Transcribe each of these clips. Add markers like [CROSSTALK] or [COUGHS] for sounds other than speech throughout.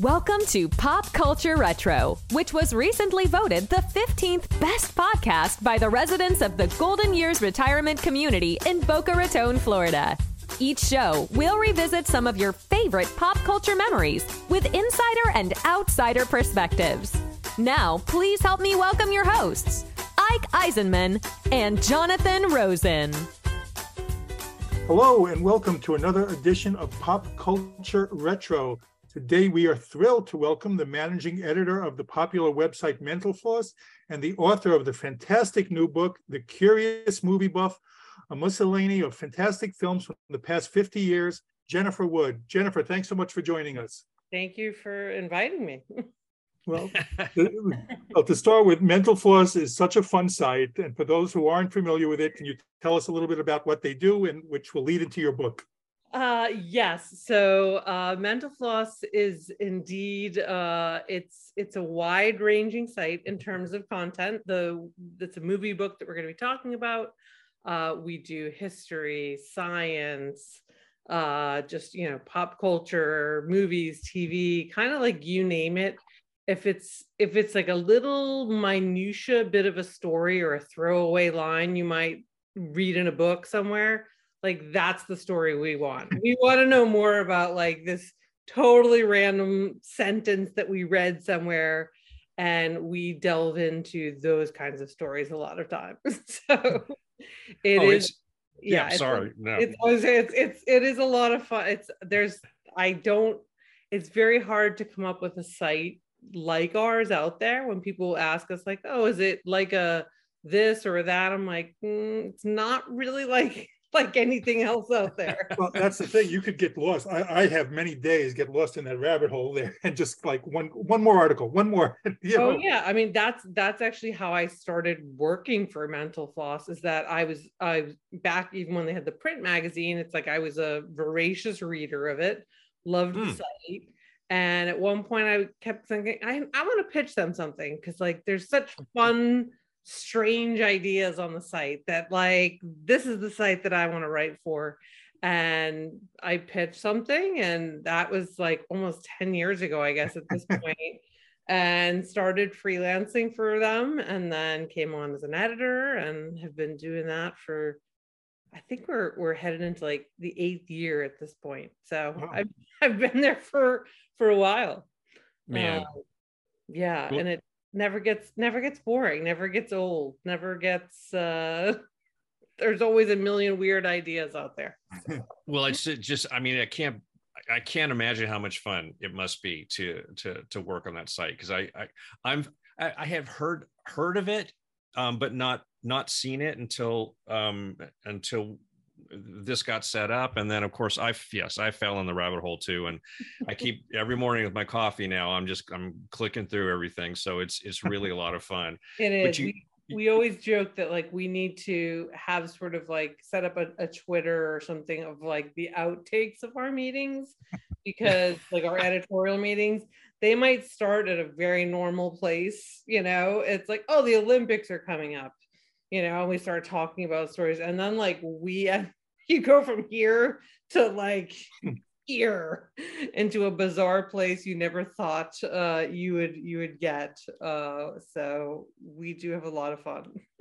Welcome to Pop Culture Retro, which was recently voted the 15th best podcast by the residents of the Golden Years Retirement Community in Boca Raton, Florida. Each show, we'll revisit some of your favorite pop culture memories with insider and outsider perspectives. Now, please help me welcome your hosts, Ike Eisenmann and Jonathan Rosen. Hello, and welcome to another edition of Pop Culture Retro. Today, we are thrilled to welcome the managing editor of the popular website Mental Floss and the author of the fantastic new book, The Curious Movie Buff, a miscellany of fantastic films from the past 50 years, Jennifer Wood. Jennifer, thanks so much for joining us. Thank you for inviting me. [LAUGHS] Well, [LAUGHS] well, to start with, Mental Floss is such a fun site. And for those who aren't familiar with it, can you tell us a little bit about what they do and which will lead into your book? Uh, yes. So uh, Mental Floss is indeed uh, it's it's a wide ranging site in terms of content. The it's a movie book that we're going to be talking about. Uh, we do history, science, uh, just you know, pop culture, movies, TV, kind of like you name it. If it's if it's like a little minutia bit of a story or a throwaway line you might read in a book somewhere like that's the story we want. We want to know more about like this totally random sentence that we read somewhere and we delve into those kinds of stories a lot of times. [LAUGHS] So it oh, is yeah, it's, sorry no. it's, it's it's it is a lot of fun. It's there's i don't it's very hard to come up with a site like ours out there when people ask us like oh is it like a this or that? I'm like mm, it's not really like [LAUGHS] like anything else out there. well, that's the thing. You could get lost. I, I have many days get lost in that rabbit hole there, [LAUGHS] and just like one one more article, one more. [LAUGHS] You know. Oh yeah, I mean that's that's actually how I started working for Mental Floss. Is that I was I was back even when they had the print magazine. It's like I was a voracious reader of it, loved mm. the hmm. site. And at one point, I kept thinking, I, I want to pitch them something because, like, there's such fun strange ideas on the site that like this is the site that I want to write for. And I pitched something and that was like almost 10 years ago I guess at this [LAUGHS] point and started freelancing for them and then came on as an editor and have been doing that for I think we're we're headed into like the eighth year at this point. So wow. I've, [LAUGHS] I've been there for for a while. Man. Uh, yeah and it never gets never gets boring never gets old never gets uh [LAUGHS] there's always a million weird ideas out there. [LAUGHS] Well it's just i mean i can't i can't imagine how much fun it must be to to to work on that site because I, I i'm I, I have heard heard of it um but not not seen it until um until this got set up and then of course i yes i fell in the rabbit hole too and [LAUGHS] i keep every morning with my coffee now i'm just i'm clicking through everything so it's it's [LAUGHS] really a lot of fun. It is. you, we, we always joke that like we need to have sort of like set up a, a twitter or something of like the outtakes of our meetings [LAUGHS] because like our editorial meetings they might start at a very normal place you know? It's like oh the olympics are coming up you know, and we start talking about stories, and then like we [LAUGHS] you go from here to like [LAUGHS] here into a bizarre place you never thought uh, you would you would get. Uh, so we do have a lot of fun. [LAUGHS]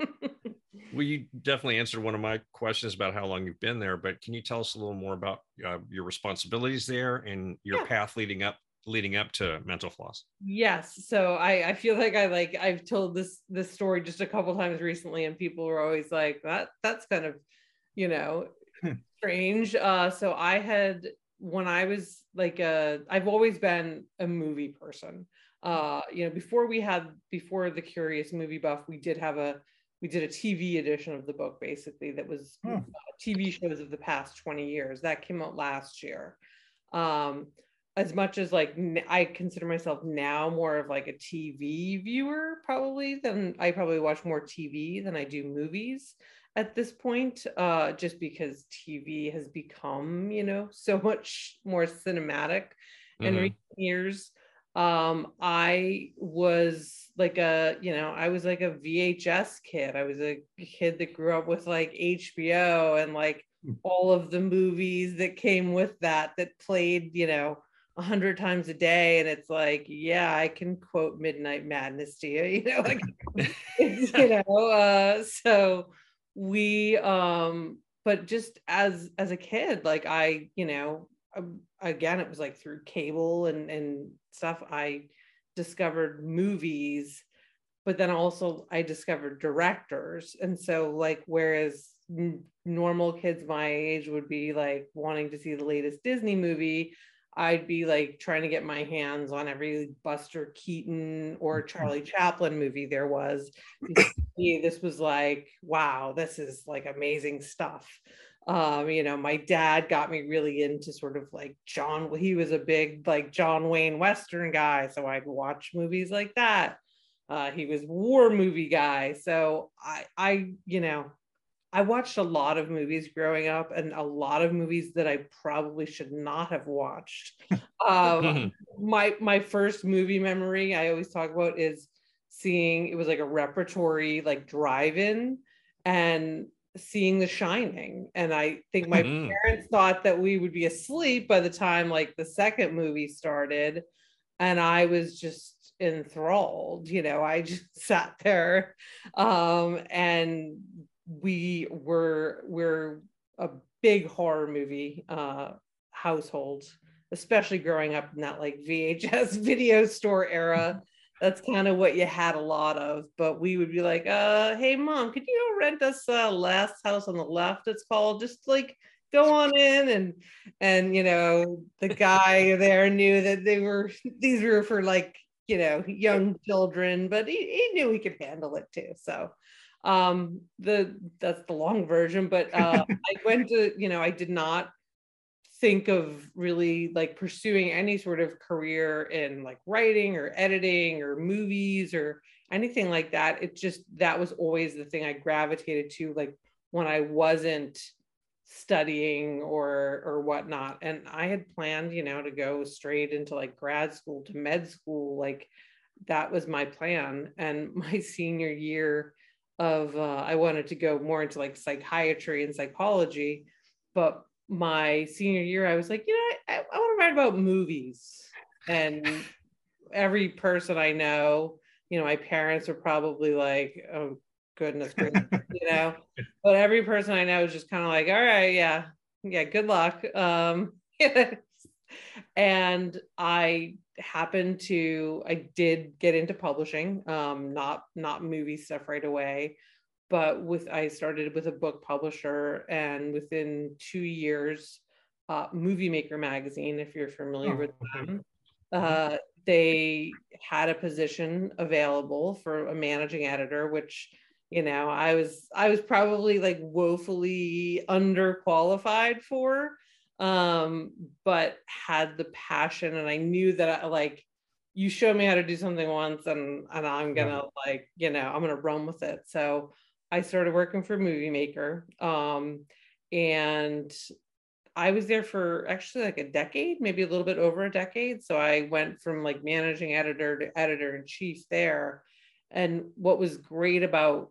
well, you definitely answered one of my questions about how long you've been there, but can you tell us a little more about uh, your responsibilities there and your yeah. path leading up leading up to mental floss. Yes. So i i feel like i like i've told this this story just a couple times recently and people were always like that that's kind of you know hmm. strange. Uh so i had when i was like a i've always been a movie person. Uh you know before we had before the curious movie buff we did have a we did a tv edition of the book basically that was hmm. uh, tv shows of the past 20 years. That came out last year. Um as much as like I consider myself now more of like a TV viewer probably than I probably watch more TV than I do movies at this point uh just because TV has become you know so [LAUGHS] much more cinematic mm-hmm. in recent years um I was like a you know I was like a VHS kid I was a kid that grew up with like HBO and like hmm. all of the movies that came with that that played you know a hundred times a day and it's like yeah i can quote midnight madness to you [LAUGHS] you know like you [LAUGHS] know uh so we um but just as as a kid like i you know um, again it was like through cable and and stuff i discovered movies but then also i discovered directors and so like whereas n- normal kids my age would be like wanting to see the latest disney movie I'd be like trying to get my hands on every Buster Keaton or mm-hmm. Charlie Chaplin movie there was. [CLEARS THROAT] this was like, wow, this is like amazing stuff. Um, you know, my dad got me really into sort of like John, he was a big like John Wayne Western guy. So I'd watch movies like that. Uh, he was war movie guy. So I, I, you know, I watched a lot of movies growing up and a lot of movies that I probably should not have watched. [LAUGHS] Um, [LAUGHS] my my first movie memory I always talk about is seeing it was like a repertory like drive-in and seeing The Shining. And I think my mm. parents thought that we would be asleep by the time like the second movie started. And I was just enthralled, you know, I just [LAUGHS] sat there um, and we were we're a big horror movie uh, household, especially growing up in that like VHS [LAUGHS] video store era. [LAUGHS] That's kind of what you had a lot of. But we would be like, uh, "Hey, mom, could you rent us uh, Last House on the Left?" It's called. Just like go on in and and you know the guy there knew that they were [LAUGHS] these were for like you know young children but he, he knew he could handle it too so um the that's the long version but uh [LAUGHS] i went to you know i did not think of really like pursuing any sort of career in like writing or editing or movies or anything like that. It just that was always the thing i gravitated to like when i wasn't studying or or whatnot. And i had planned you know to go straight into like grad school to med school like that was my plan. And [LAUGHS] my senior year of uh, I wanted to go more into like psychiatry and psychology, but my senior year I was like, you know, I, I want to write about movies, and every person I know, you know, my parents are probably like, oh goodness you know, [LAUGHS] but every person I know is just kind of like, all right, yeah, yeah, good luck. Um, [LAUGHS] and I happened to I did get into publishing, um, not not movie stuff right away, but with I started with a book publisher, and within two years, uh, Movie Maker magazine, if you're familiar oh, with them, uh, they had a position available for a managing editor, which you know I was I was probably like woefully underqualified for um, but had the passion and I knew that I like you showed me how to do something once and and I'm gonna like, you know, I'm gonna run with it. So I started working for Movie Maker. Um, and I was there for actually like a decade, maybe a little bit over a decade. So I went from like managing editor to editor in chief there. And what was great about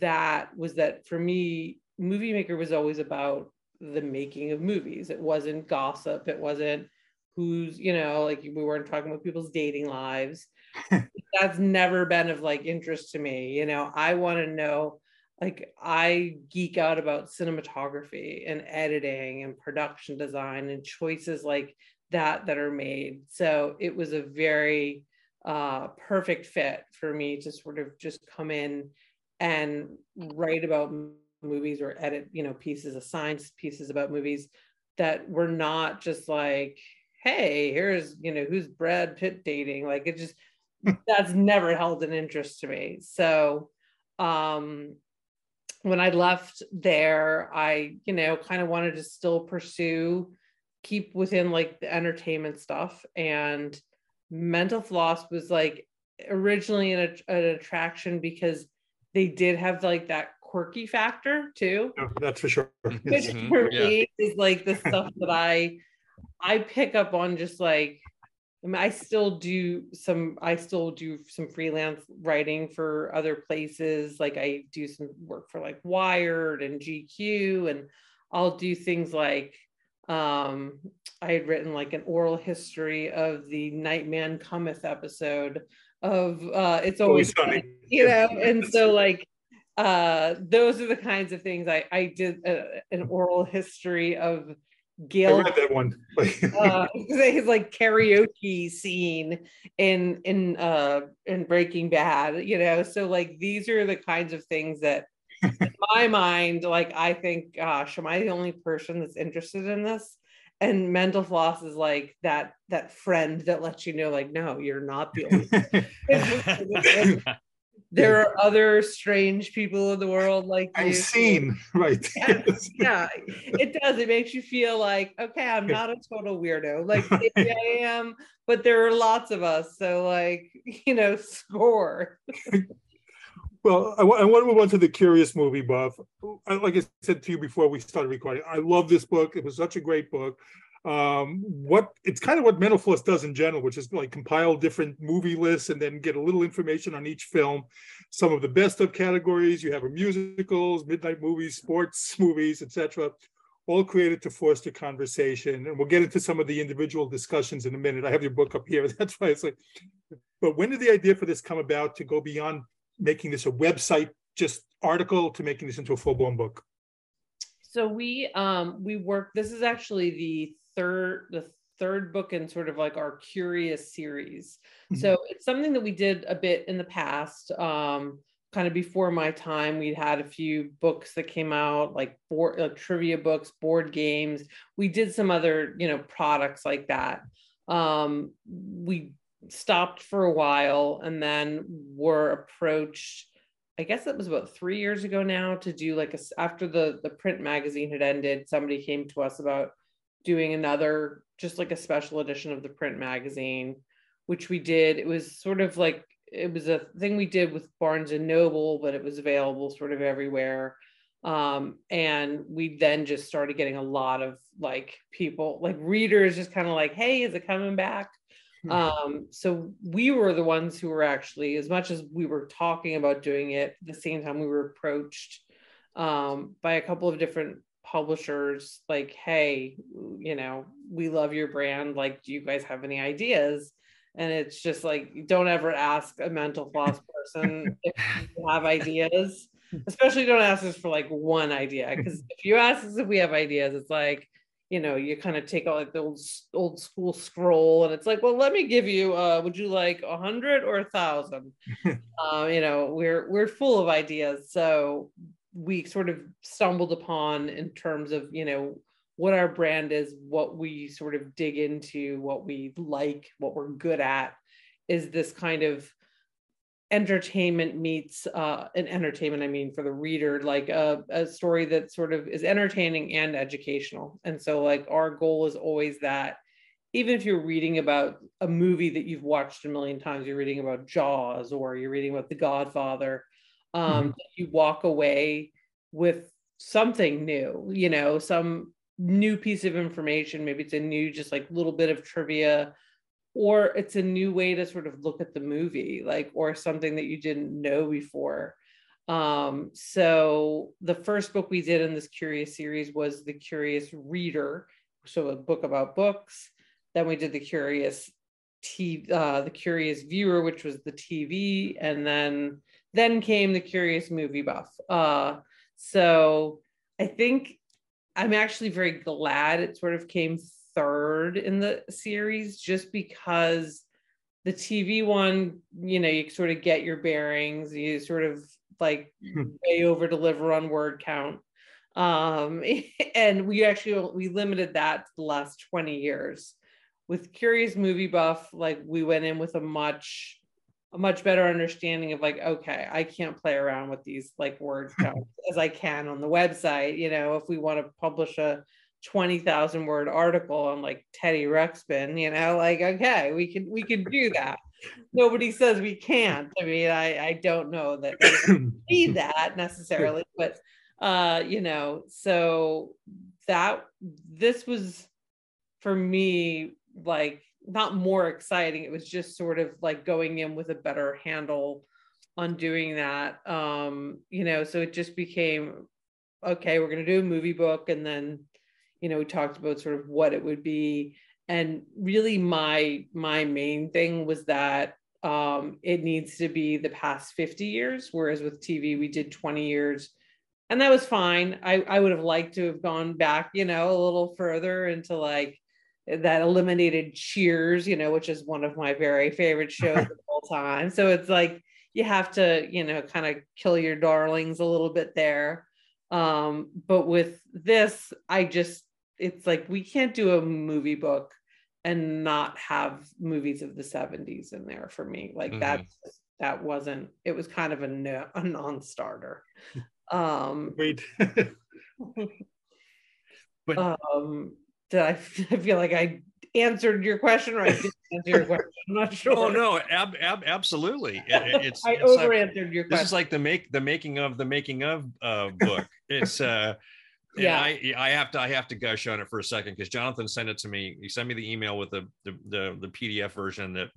that was that for me, Movie Maker was always about the making of movies. It wasn't gossip. It wasn't who's, you know, like we weren't talking about people's dating lives. [LAUGHS] That's never been of like interest to me. You know, I want to know, like, I geek out about cinematography and editing and production design and choices like that that are made. So it was a very uh, perfect fit for me to sort of just come in and write about movies or edit you know pieces of science pieces about movies that were not just like hey here's you know who's brad pitt dating? Like it just [LAUGHS] that's never held an interest to me. So um when i left there i you know kind of wanted to still pursue keep within like the entertainment stuff and mental floss was like originally an, an attraction because they did have like that quirky factor too. Oh, that's for sure. [LAUGHS] [LAUGHS] Which mm-hmm. for yeah. me is like the stuff that I I pick up on just like I, mean, I still do some I still do some freelance writing for other places. Like I do some work for like Wired and GQ and I'll do things like um, I had written like an oral history of the Nightman Cometh episode of uh, It's Always, Sunny, you know, [LAUGHS] and so like uh, those are the kinds of things I, I did uh, an oral history of Gale. I read that one. [LAUGHS] uh, his like karaoke scene in in uh in Breaking Bad, you know. So like these are the kinds of things that in my [LAUGHS] mind, like I think, gosh, am I the only person that's interested in this? And mental floss is like that that friend that lets you know, like, no, you're not the only. [LAUGHS] there are other strange people in the world like I've you. seen, [LAUGHS] right? Yeah, yeah, it does. It makes you feel like, okay, I'm not a total weirdo. Like [LAUGHS] maybe I am, but there are lots of us. So, like, [LAUGHS] you know, score. Well, I, I want to move on to the Curious Movie Buff. Like I said to you before we started recording, I love this book. It was such a great book. Um, what it's kind of what Mental Floss does in general, which is like compile different movie lists and then get a little information on each film. Some of the best of categories. You have a musicals, midnight movies, sports [LAUGHS] movies, etc. All created to foster conversation, and we'll get into some of the individual discussions in a minute. I have your book up here. [LAUGHS] That's why it's like. But when did the idea for this come about to go beyond making this a website just article to making this into a full-blown book? So we um we work this is actually the third the third book in sort of like our curious series. Mm-hmm. So it's something that we did a bit in the past. Um kind of before my time we'd had a few books that came out like board like trivia books board games we did some other you know products like that um we stopped for a while and then were approached i guess it was about three years ago now to do like a after the the print magazine had ended somebody came to us about doing another just like a special edition of the print magazine which we did. It was sort of like it was a thing we did with barnes and noble but it was available sort of everywhere. Um, and we then just started getting a lot of like people like readers just kind of like hey is it coming back? Hmm. Um, so we were the ones who were actually, as much as we were talking about doing it, at the same time we were approached um, by a couple of different publishers like, hey, you know, we love your brand. Like, do you guys have any ideas? And it's just like, don't ever ask a mental floss person [LAUGHS] if you have ideas, especially don't ask us for like one idea. Because if you ask us if we have ideas, it's like, you know, you kind of take out like the old old school scroll, and it's like, well, let me give you. Uh, would you like a hundred or a thousand? um, [LAUGHS] you know, we're we're full of ideas, so we sort of stumbled upon in terms of you know what our brand is, what we sort of dig into, what we like, what we're good at, is this kind of entertainment meets uh, an entertainment i mean for the reader like a, a story that sort of is entertaining and educational. And so like our goal is always that even if you're reading about a movie that you've watched a million times you're reading about jaws or you're reading about the godfather um, mm-hmm. you walk away with something new you know some new piece of information. Maybe it's a new just like little bit of trivia or it's a new way to sort of look at the movie like or something that you didn't know before. Um so the first book we did in this curious series was the curious reader so a book about books. Then we did the curious t uh, the curious viewer which was the tv and then then came the curious movie buff uh so i think i'm actually very glad it sort of came third in the series just because the TV one, you know, you sort of get your bearings, you sort of like hmm. way over deliver on word count. Um, [LAUGHS] and we actually we limited that to the last 20 years. With Curious Movie Buff, like we went in with a much a much better understanding of like, okay, I can't play around with these like word [LAUGHS] counts as I can on the website. You know, if we want to publish a 20,000 word article on like Teddy Ruxpin, you know, like, okay, we can, we can do that. Nobody says we can't. I mean, I, I don't know that we [COUGHS] need that necessarily, but, uh, you know, so that this was for me, like not more exciting. It was just sort of like going in with a better handle on doing that. Um, you know, so it just became, okay, we're going to do a movie book and then you know we talked about sort of what it would be and really my my main thing was that um, it needs to be the past 50 years whereas with tv we did 20 years and that was fine i i would have liked to have gone back you know a little further into like that eliminated cheers you know which is one of my very favorite [LAUGHS] shows of all time. So it's like you have to you know kind of kill your darlings a little bit there. Um but with this i just it's like we can't do a movie book and not have movies of the 70s in there for me. Like mm-hmm. that that wasn't it was kind of a, no, a non-starter. [LAUGHS] Um wait. [LAUGHS] But um did I, [LAUGHS] I feel like i answered your question or I didn't [LAUGHS] answer your question. I'm not sure. Oh no, ab, ab, absolutely. It, it's [LAUGHS] I over answered your question. This is like the make the making of the making of uh, book. It's uh yeah I, I have to i have to gush on it for a second because jonathan sent it to me he sent me the email with the, the the the pdf version that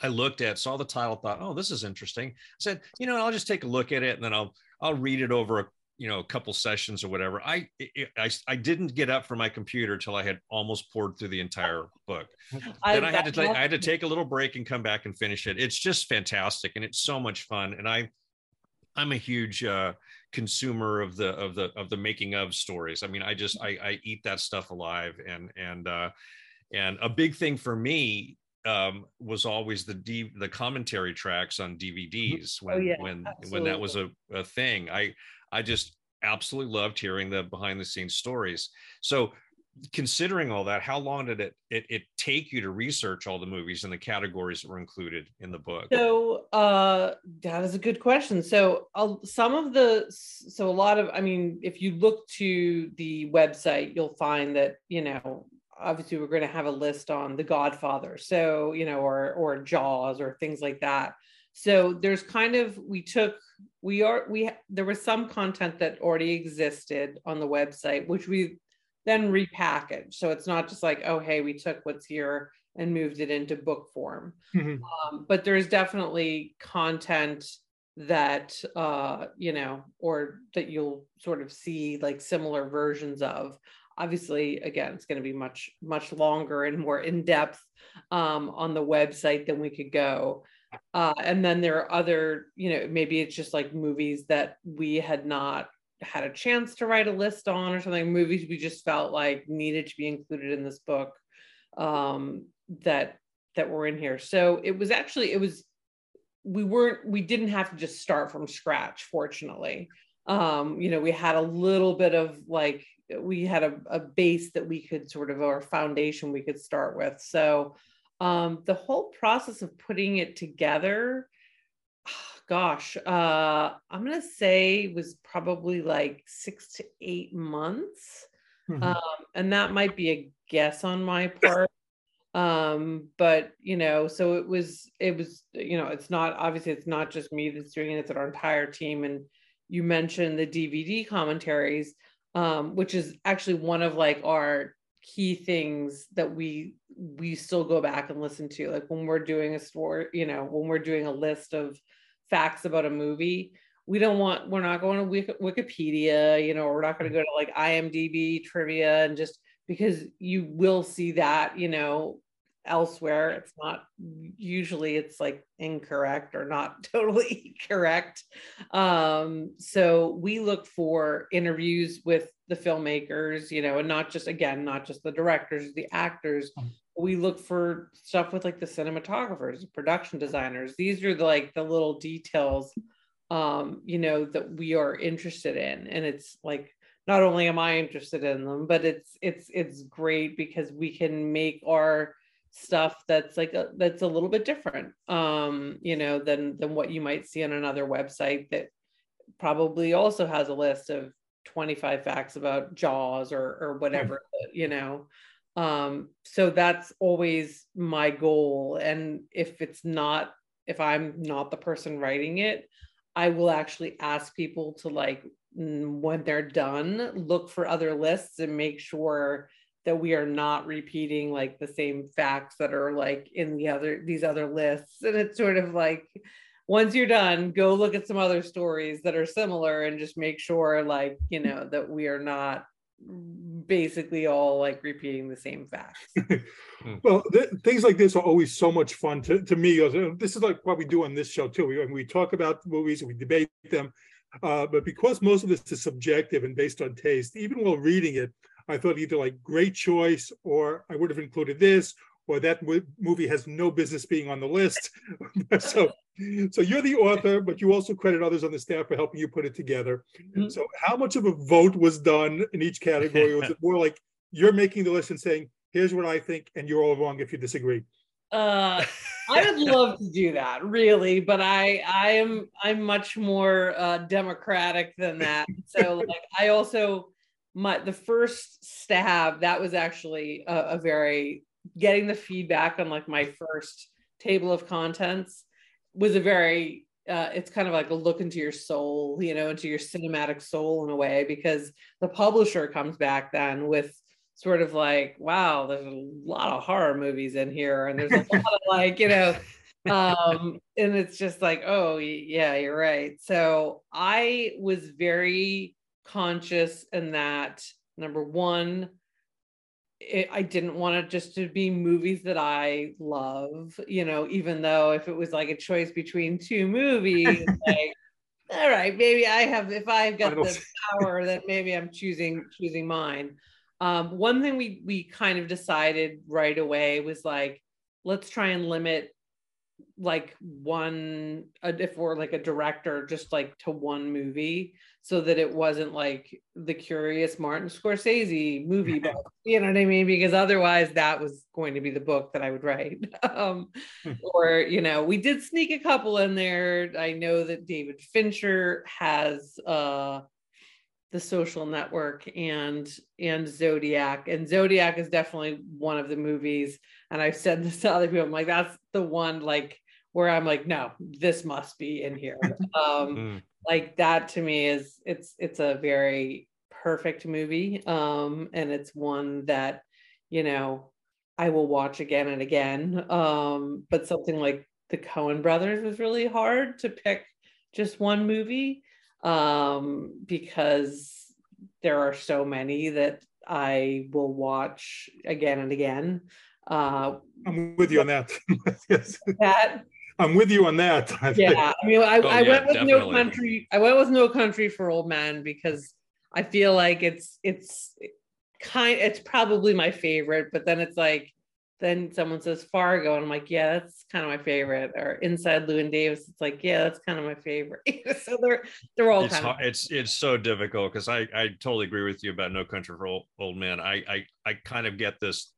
i looked at saw the title thought oh this is interesting I said you know i'll just take a look at it and then i'll i'll read it over a you know a couple sessions or whatever I, I i didn't get up from my computer till i had almost poured through the entire book. [LAUGHS] I, then i had to take, i had to take a little break and come back and finish it. It's just fantastic and it's so much fun. And i i'm a huge uh consumer of the of the of the making of stories. I mean i just i, I eat that stuff alive and and uh and a big thing for me um, was always the D, the commentary tracks on DVDs when oh, yeah, when absolutely. when that was a, a thing. I I just absolutely loved hearing the behind the scenes stories. So considering all that, how long did it, it, it take you to research all the movies and the categories that were included in the book? So uh, that is a good question. So uh, some of the so a lot of I mean, if you look to the website, you'll find that you know obviously we're going to have a list on The Godfather, so you know, or or Jaws or things like that. So there's kind of we took we are we there was some content that already existed on the website which we then repackaged. So it's not just like oh hey we took what's here and moved it into book form. Mm-hmm. um, but there's definitely content that uh you know or that you'll sort of see like similar versions of. Obviously again it's going to be much much longer and more in depth um, on the website than we could go uh, and then there are other, you know, maybe it's just like movies that we had not had a chance to write a list on or something, movies we just felt like needed to be included in this book um, that that were in here. So it was actually it was we weren't we didn't have to just start from scratch, fortunately. Um, you know, we had a little bit of like we had a, a base that we could sort of or foundation we could start with. So um, the whole process of putting it together [SIGHS] gosh uh, i'm gonna say was probably like six to eight months. Mm-hmm. um, and that might be a guess on my part. Um, but you know so it was it was you know it's not obviously it's not just me that's doing it it's our entire team. And you mentioned the dvd commentaries um, which is actually one of like our key things that we we still go back and listen to. Like when we're doing a story you know when we're doing a list of facts about a movie we don't want we're not going to wikipedia you know we're not going to go to like imdb trivia and just because you will see that you know elsewhere it's not usually it's like incorrect or not [LAUGHS] totally correct. Um so we look for interviews with the filmmakers you know and not just again not just the directors the actors. Mm. we look for stuff with like the cinematographers production designers. These are the, like the little details um you know that we are interested in. And it's like not only am i interested in them but it's it's it's great because we can make our stuff that's like a, that's a little bit different um you know than than what you might see on another website that probably also has a list of 25 facts about jaws or or whatever [LAUGHS] you know um so that's always my goal. And if it's not if i'm not the person writing it i will actually ask people to like when they're done look for other lists and make sure that we are not repeating like the same facts that are like in the other these other lists and it's sort of like once you're done go look at some other stories that are similar and just make sure like you know that we are not basically all like repeating the same facts. [LAUGHS] well, th- things like this are always so much fun to, to me. This is like what we do on this show too. We, we talk about movies, we debate them, uh, but because most of this is subjective and based on taste, even while reading it, I thought either like great choice or I would have included this or that movie has no business being on the list. [LAUGHS] so, so you're the author, but you also credit others on the staff for helping you put it together. Mm-hmm. So, how much of a vote was done in each category? was it more like you're making the list and saying, "Here's what I think," and you're all wrong if you disagree? Uh, I would love to do that, really, but I I am I'm much more uh, democratic than that. So, like, I also my the first stab that was actually a, a very getting the feedback on like my first table of contents was a very uh, it's kind of like a look into your soul, you know, into your cinematic soul in a way, because the publisher comes back then with sort of like, wow, there's a lot of horror movies in here, and there's a [LAUGHS] lot of like, you know, um, and it's just like, oh, yeah, you're right. So I was very conscious and that number one, it, I didn't want it just to be movies that I love, you know, even though if it was like a choice between two movies, [LAUGHS] like, all right, maybe I have, if I've got the power, that maybe I'm choosing, choosing mine. Um, one thing we, we kind of decided right away was like, let's try and limit like one uh, if we're like a director just like to one movie so that it wasn't like the curious martin scorsese movie book [LAUGHS] you know what i mean? Because otherwise that was going to be the book that i would write. [LAUGHS] Um, hmm. or you know we did sneak a couple in there. I know that david fincher has uh the social network and and zodiac and zodiac is definitely one of the movies and i've said this to other people i'm like that's the one like where I'm like, no, this must be in here. [LAUGHS] Um, mm. Like that to me is it's it's a very perfect movie, um, and it's one that you know I will watch again and again. Um, but something like the Coen Brothers was really hard to pick just one movie um, because there are so many that I will watch again and again. Uh, I'm with you on that. [LAUGHS] yes. That I'm with you on that. [LAUGHS] I yeah, I mean, I, oh, I yeah, went with definitely. No Country. I went with No Country for Old Men because I feel like it's it's kind. It's probably my favorite, but then it's like then someone says Fargo, and I'm like, yeah, that's kind of my favorite. Or Inside Llewyn Davis, it's like, yeah, that's kind of my favorite. [LAUGHS] so they're they're all it's kind hard, of it's it's so difficult because I I totally agree with you about No Country for Old, Old Men. I I I kind of get this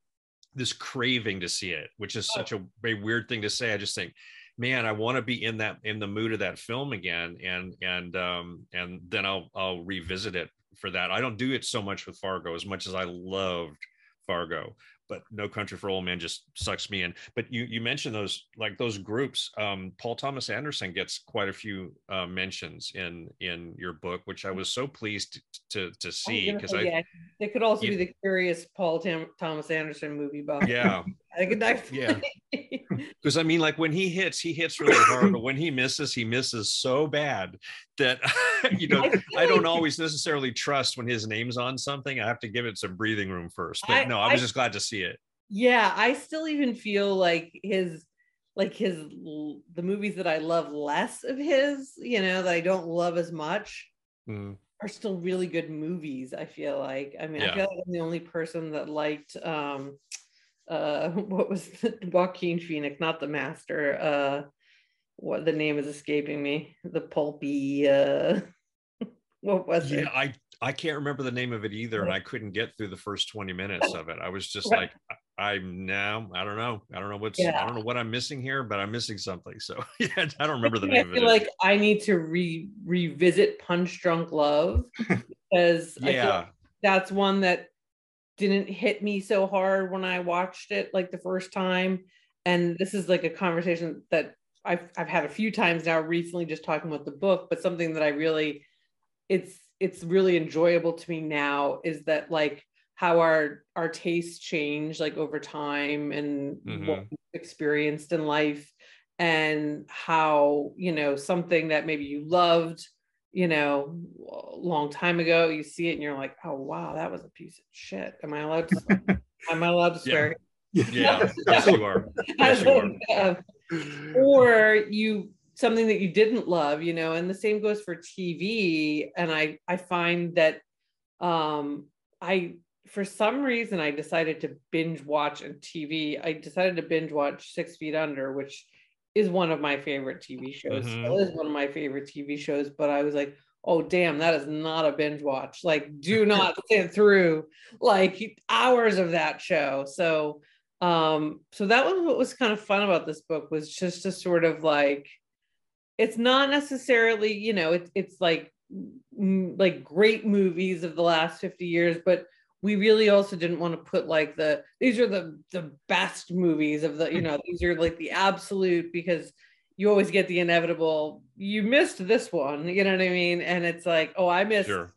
this craving to see it, which is oh. such a, a weird thing to say. I just think man, I want to be in that in the mood of that film again, and and um, and then I'll I'll revisit it for that. I don't do it so much with Fargo as much as I loved Fargo, but No Country for Old Men just sucks me in. But you you mentioned those like those groups. Um, Paul Thomas Anderson gets quite a few uh, mentions in in your book, which I was so pleased to to, see because I, yeah, they could also be the curious Paul Tam- Thomas Anderson movie buff. Yeah, [LAUGHS] I could yeah. Because [LAUGHS] I mean, like when he hits, he hits really hard, but when he misses, he misses so bad that [LAUGHS] you know I, I don't like, always necessarily trust when his name's on something. I have to give it some breathing room first. But I, no, I was I, just glad to see it. Yeah, I still even feel like his like his the movies that I love less of his, you know, that I don't love as much. Mm. Are still really good movies. I feel like. I mean, yeah. I feel like I'm the only person that liked um, uh, [LAUGHS] what was the, Joaquin Phoenix, not the master. Uh, what the name is escaping me. The pulpy. Uh, [LAUGHS] what was yeah, it? I I can't remember the name of it either, and I couldn't get through the first twenty minutes of it. I was just like, I'm now. I don't know. I don't know what's. Yeah. I don't know what I'm missing here, but I'm missing something. So [LAUGHS] yeah, I don't remember the name I of it. like I need to re revisit Punch Drunk Love because yeah, that's one that didn't hit me so hard when I watched it like the first time. And this is like a conversation that I've I've had a few times now recently just talking about the book, but something that I really it's it's really enjoyable to me now is that like how our our tastes change like over time and mm-hmm. what we've experienced in life and how you know something that maybe you loved you know, a long time ago. You see it and you're like, oh wow, that was a piece of shit. Am I allowed to? [LAUGHS] am I allowed to swear? Yeah, [LAUGHS] yeah. yes, you are. [LAUGHS] Yes, you are. or you something that you didn't love, you know, and the same goes for TV. And I I find that um I for some reason I decided to binge watch on TV. I decided to binge watch Six Feet Under, which is one of my favorite TV shows. Mm-hmm. Still is one of my favorite TV shows, but I was like, oh damn, that is not a binge watch. Like, do [LAUGHS] not sit through like hours of that show. So um, so that was what was kind of fun about this book was just to sort of like it's not necessarily, you know, it's it's like like great movies of the last 50 years, but we really also didn't want to put like the these are the the best movies of the you know these are like the absolute because you always get the inevitable you missed this one you know what i mean? And it's like oh i missed sure.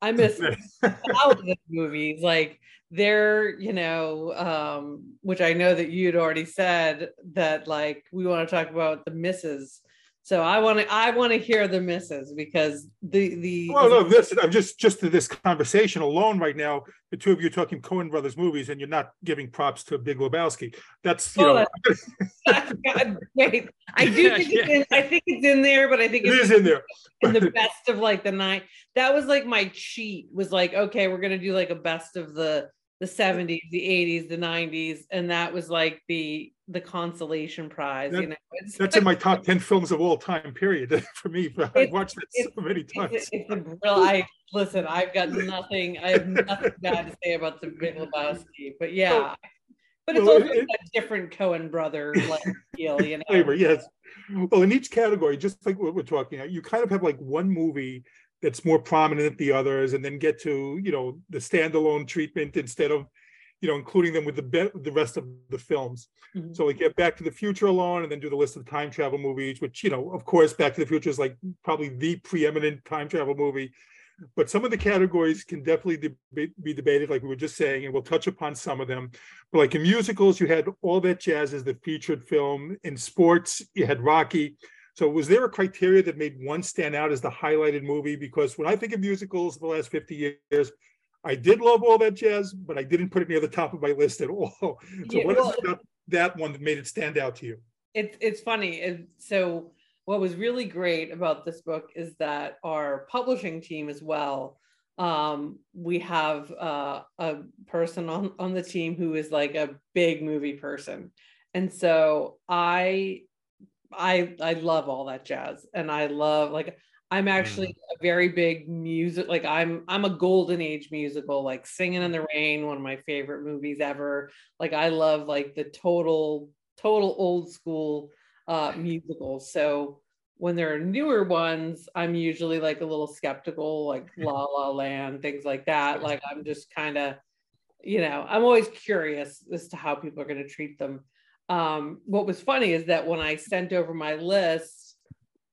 i missed [LAUGHS] thousands of movies. Like they're you know um which i know that you'd already said that like we want to talk about the misses so I want to I want to hear the misses because the the well no this I'm just just to this conversation alone right now the two of you are talking Coen Brothers movies and you're not giving props to Big Lebowski. That's you oh, know [LAUGHS] God, wait I do think it's in, I think it's in there but I think it is in there. in the [LAUGHS] best of like the night. That was like my cheat was like okay we're gonna do like a best of the the 70s the 80s the 90s and that was like the the consolation prize that, you know it's, that's in my [LAUGHS] top 10 films of all time period [LAUGHS] for me I've watched it so many times. it's, it's a real i listen i've got nothing i have nothing bad to say about the big lebowski but yeah. But it's well, also it, a different coen brother like feel you know? Flavor yes. Well in each category just like what we're talking about you kind of have like one movie that's more prominent than the others and then get to you know the standalone treatment instead of you know including them with the be- the rest of the films. Mm-hmm. so we get back to the future alone and then do the list of time travel movies which you know of course back to the future is like probably the preeminent time travel movie. But some of the categories can definitely de- be debated like we were just saying and we'll touch upon some of them. But like in musicals you had all that jazz as the featured film. In sports you had rocky. So was there a criteria that made one stand out as the highlighted movie? Because when I think of musicals the last 50 years, I did love all that jazz, but I didn't put it near the top of my list at all. [LAUGHS] So yeah, what well, is about that one that made it stand out to you? It's it's funny. so what was really great about this book is that our publishing team as well. Um, we have uh, a person on on the team who is like a big movie person, and so I I I love all that jazz and I love like I'm actually mm. a very big music like I'm I'm a golden age musical like Singing in the Rain one of my favorite movies ever. Like I love like the total total old school uh musicals so when there are newer ones I'm usually like a little skeptical like [LAUGHS] La La Land things like that. Like I'm just kind of you know I'm always curious as to how people are going to treat them. Um, what was funny is that when I sent over my list,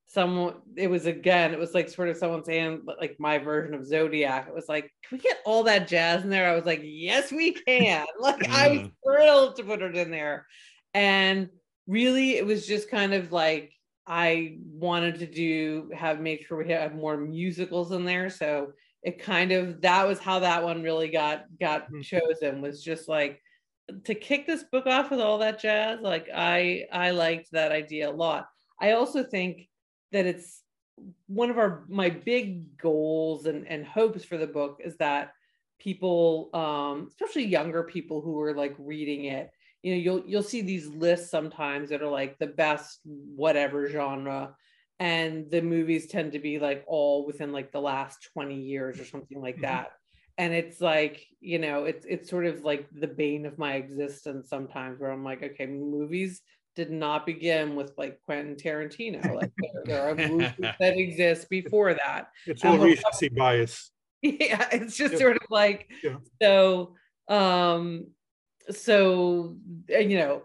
someone it was again, it was like sort of someone saying like my version of Zodiac. It was like, can we get all that jazz in there? I was like, yes, we can. [LAUGHS] like I was mm. thrilled to put it in there. And really it was just kind of like I wanted to do have make sure we have more musicals in there. So it kind of that was how that one really got got mm. chosen was just like to kick this book off with all that jazz like i i liked that idea a lot i also think that it's one of our my big goals and and hopes for the book is that people um especially younger people who are like reading it you know you'll you'll see these lists sometimes that are like the best whatever genre and the movies tend to be like all within like the last 20 years or something like mm-hmm. that and it's like you know it's it's sort of like the bane of my existence sometimes where i'm like okay movies did not begin with like quentin tarantino like [LAUGHS] there, are movies that exist before that it's all recency bias [LAUGHS] yeah it's just yeah. sort of like yeah. so um so you know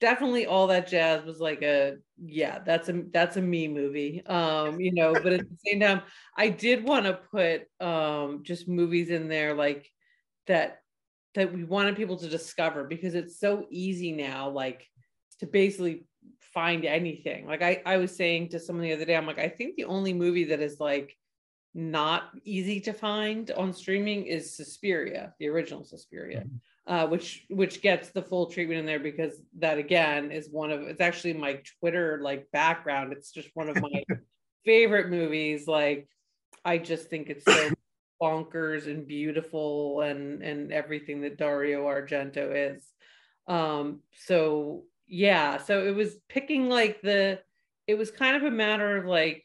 definitely all that jazz was like a yeah that's a that's a me movie um you know but at the same time i did want to put um just movies in there like that that we wanted people to discover because it's so easy now like to basically find anything. Like I, I was saying to someone the other day, I'm like, I think the only movie that is like not easy to find on streaming is Suspiria, the original Suspiria, mm-hmm. uh, which which gets the full treatment in there because that again is one of it's actually my Twitter like background. It's just one of my [LAUGHS] favorite movies. Like I just think it's so [COUGHS] bonkers and beautiful and and everything that Dario Argento is. Um, so yeah, so it was picking like the it was kind of a matter of like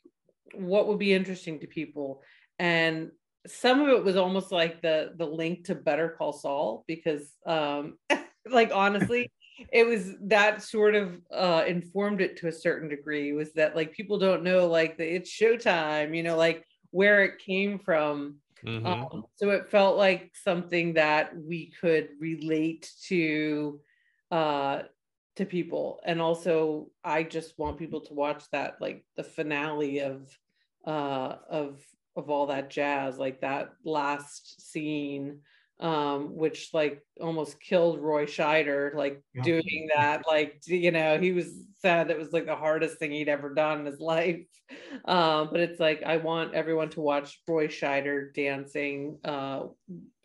what would be interesting to people and some of it was almost like the the link to better call saul because um [LAUGHS] like honestly [LAUGHS] it was that sort of uh informed it to a certain degree was that like people don't know like the it's showtime you know like where it came from mm-hmm. um, so it felt like something that we could relate to uh to people and also i just want people to watch that like the finale of uh, of of all that jazz, like that last scene, um, which like almost killed Roy Scheider, like yeah. doing that. Like you know, he was said it was like the hardest thing he'd ever done in his [LAUGHS] life. Um, but it's like I want everyone to watch Roy Scheider dancing uh,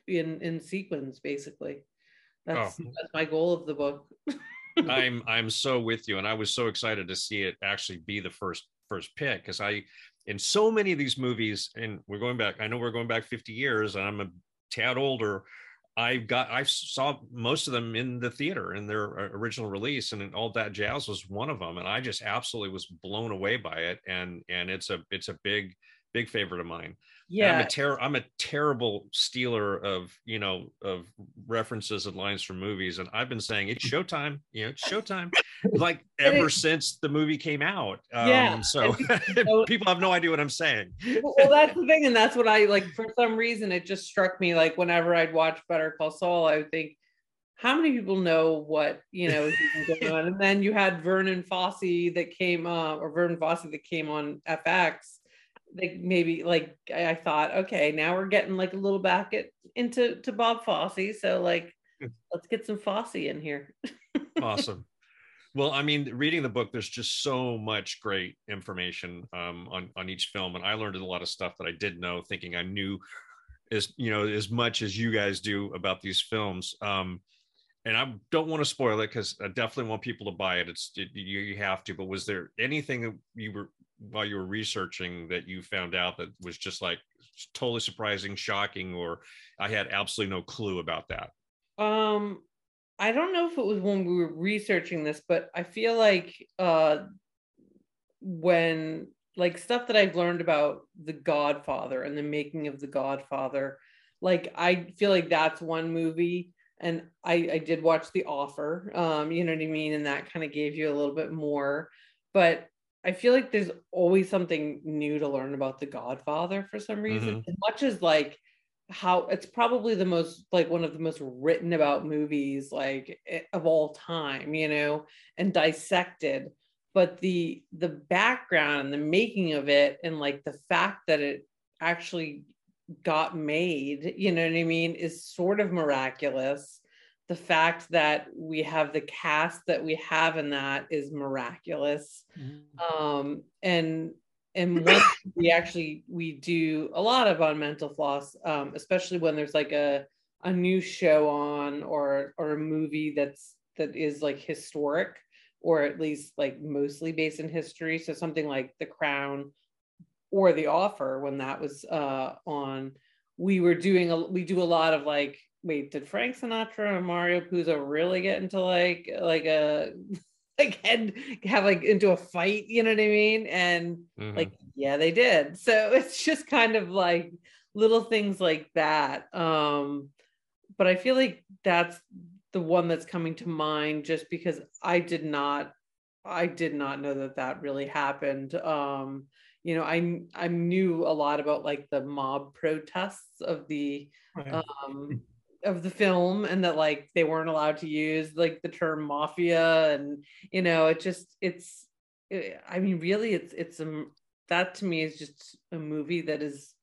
in in sequence, basically. That's oh. that's my goal of the book. [LAUGHS] I'm I'm so with you, and I was so excited to see it actually be the first first pick because I in so many of these movies, and we're going back, I know we're going back 50 years, and I'm a tad older. I've got I saw most of them in the theater in their uh, original release, and all that jazz was one of them, and I just absolutely was blown away by it, and and it's a it's a big big favorite of mine yeah I'm a ter- I'm a terrible stealer of you know of references and lines from movies and I've been saying it's [LAUGHS] showtime you know it's showtime [LAUGHS] like ever since the movie came out um, yeah [LAUGHS] so people have no idea what I'm saying. Well that's the thing and that's what I like for some reason it just struck me like whenever I'd watch Better Call Saul I would think how many people know what you know is going on? And then you had Vernon Fosse that came uh, or Vernon Fosse that came on FX like maybe like I, thought, okay, now we're getting like a little back at, into to Bob Fosse. So like let's get some Fosse in here. [LAUGHS] awesome. Well, I mean, reading the book, there's just so much great information um, on on each film, and I learned a lot of stuff that I did know, thinking I knew as you know as much as you guys do about these films. Um, and I don't want to spoil it because I definitely want people to buy it. It's it, you, you have to. But was there anything that you were while you were researching that you found out that was just like totally surprising, shocking, or I had absolutely no clue about that? Um, I don't know if it was when we were researching this, but I feel like uh, when like stuff that I've learned about The Godfather and the making of The Godfather, like I feel like that's one movie. And I, I did watch The Offer, um, you know what I mean? And that kind of gave you a little bit more. But I feel like there's always something new to learn about The Godfather for some reason. Mm-hmm. As much as like how it's probably the most like one of the most written about movies like eh, of all time, you know, and dissected. But the the background and the making of it and like the fact that it actually got made, you know what I mean, is sort of miraculous the fact that we have the cast that we have in that is miraculous mm-hmm. um, and and once [COUGHS] we actually we do a lot of on mental floss um, especially when there's like a a new show on or or a movie that's that is like historic or at least like mostly based in history so something like the crown or the offer when that was uh on we were doing a we do a lot of like wait, did Frank Sinatra and Mario Puzo really get into like like a [LAUGHS] like head have like into a fight? You know what I mean? And mm-hmm. like, yeah, they did. [LAUGHS] So it's just kind of like little things like that. Um, but I feel like that's the one that's coming to mind just because I did not I did not know that that really happened. Um, you know, I I knew a lot about like the mob protests of the um of the film and that like they weren't allowed to use like the term mafia and you know it just it's it, i mean really it's it's a that to me is just a movie that is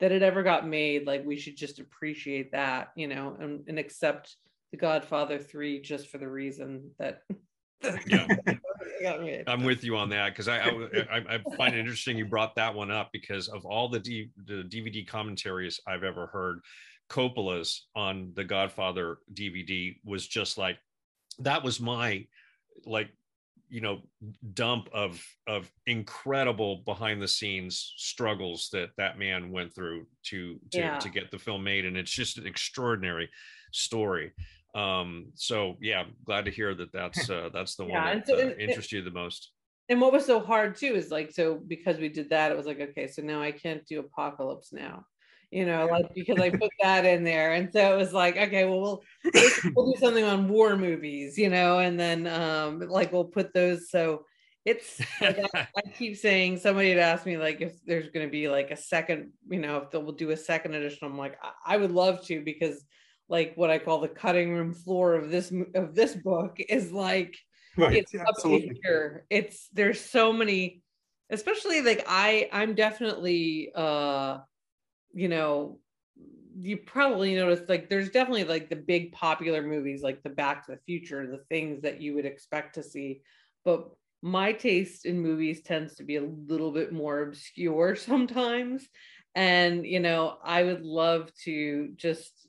that it ever got made like we should just appreciate that you know and, and accept the godfather 3 just for the reason that [LAUGHS] yeah, [LAUGHS] I'm with you on that because I, I, I find it interesting you brought that one up because of all the, D, the DVD commentaries I've ever heard, Coppola's on the Godfather DVD was just like that was my like you know dump of of incredible behind the scenes struggles that that man went through to to yeah. to get the film made. And it's just an extraordinary story. Um so yeah glad to hear that that's [LAUGHS] uh that's the yeah, one that so, uh, interests you the most. And what was so hard too is like so because we did that it was like okay so now i can't do apocalypse now you know, like because I put that in there. And so it was like, okay, well, we'll, [LAUGHS] we'll do something on war movies, you know, and then um, like we'll put those. So it's, [LAUGHS] I, keep saying, somebody had asked me like if there's going to be like a second, you know, if they'll do a second edition. I'm like, I, I would love to because like what I call the cutting room floor of this of this book is like right. it's absolutely here. It's there's so many, especially like I I'm definitely uh you know, you probably noticed like there's definitely like the big popular movies like the Back to the Future, the things that you would expect to see. But my taste in movies tends to be a little bit more obscure [LAUGHS] sometimes. And, you know, I would love to just,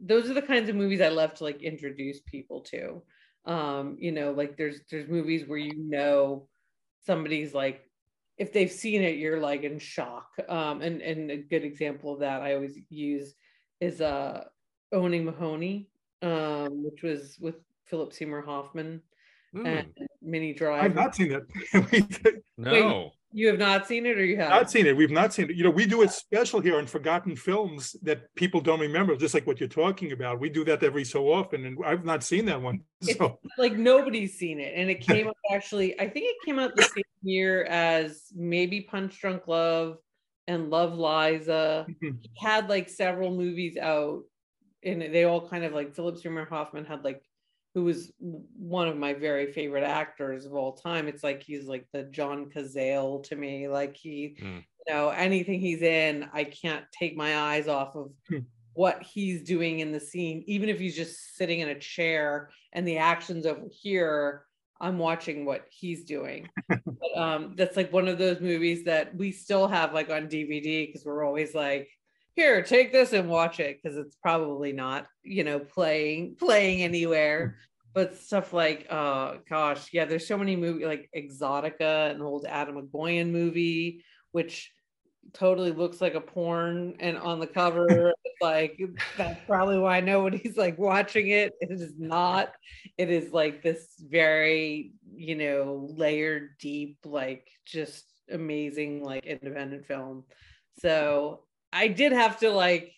those are the kinds of movies I love to like introduce people to. Um, you know, like there's, there's movies where you know somebody's like if they've seen it, you're like in shock. Um, and and a good example of that I always use is uh, owning Mahowny, um, which was with Philip Seymour Hoffman mm. and Minnie Driver. I've not seen that. no. [LAUGHS] Wait, you have not seen it, or you have not seen it. We've not seen it. You know, we do it special here on forgotten films that people don't remember, just like what you're talking about. We do that every so often, and I've not seen that one. [LAUGHS] So. It's like nobody's seen it, and it came out actually. I think it came out the same year as maybe Punch Drunk Love and Love Liza. Mm-hmm. had like several movies out, and they all kind of like Philip Seymour Hoffman had like who was one of my very favorite actors of all time. It's like he's like the John Cazale to me. Like he, mm. you know, anything he's in, I can't take my eyes off of hmm. what he's doing in the scene. Even if he's just sitting in a chair and the action's over here, I'm watching what he's doing. [LAUGHS] but, um, that's like one of those movies that we still have like on DVD because we're always like, here take this and watch it because it's probably not you know playing playing anywhere. But stuff like uh gosh yeah there's so many movies like exotica an old Atom Egoyan movie which totally looks like a porn and on the cover [LAUGHS] like that's probably why nobody's like watching it. It is not it is like this very you know layered deep like just amazing like independent film. So I did have to like,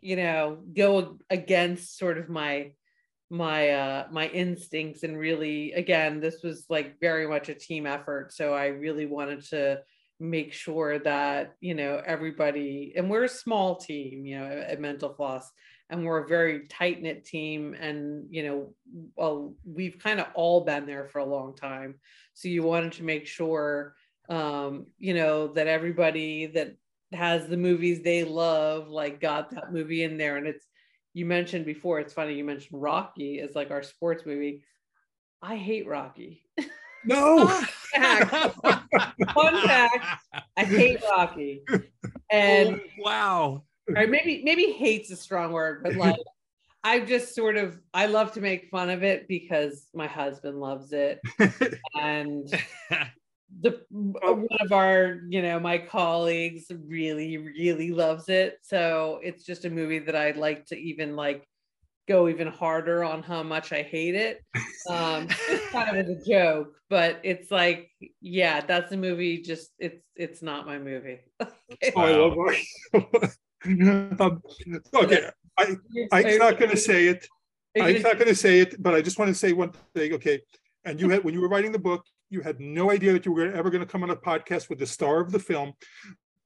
you know, go against sort of my my uh my instincts and really again this was like very much a team effort. So i really wanted to make sure that you know everybody and we're a small team you know at mental floss and we're a very tight knit team. And you know well we've kind of all been there for a long time. So you wanted to make sure um you know that everybody that has the movies they love, like got that movie in there. And it's you mentioned before, it's funny, you mentioned Rocky as like our sports movie. I hate Rocky. No. [LAUGHS] Fun fact. Fun fact. I hate Rocky. And oh, wow. Or maybe maybe hate's a strong word, but like I just sort of I love to make fun of it because my husband loves it. [LAUGHS] and the oh. one of our you know my colleagues really really loves it. So it's just a movie that i'd like to even like go even harder on how much i hate it. [LAUGHS] Um it's kind of as a joke but it's like yeah that's a movie just it's it's not my movie. [LAUGHS] Okay. i love [LAUGHS] um, okay i i'm not going to say it. I'm not going to say it but i just want to say one thing okay? And you had when you were writing the book you had no idea that you were ever going to come on a podcast with the star of the film,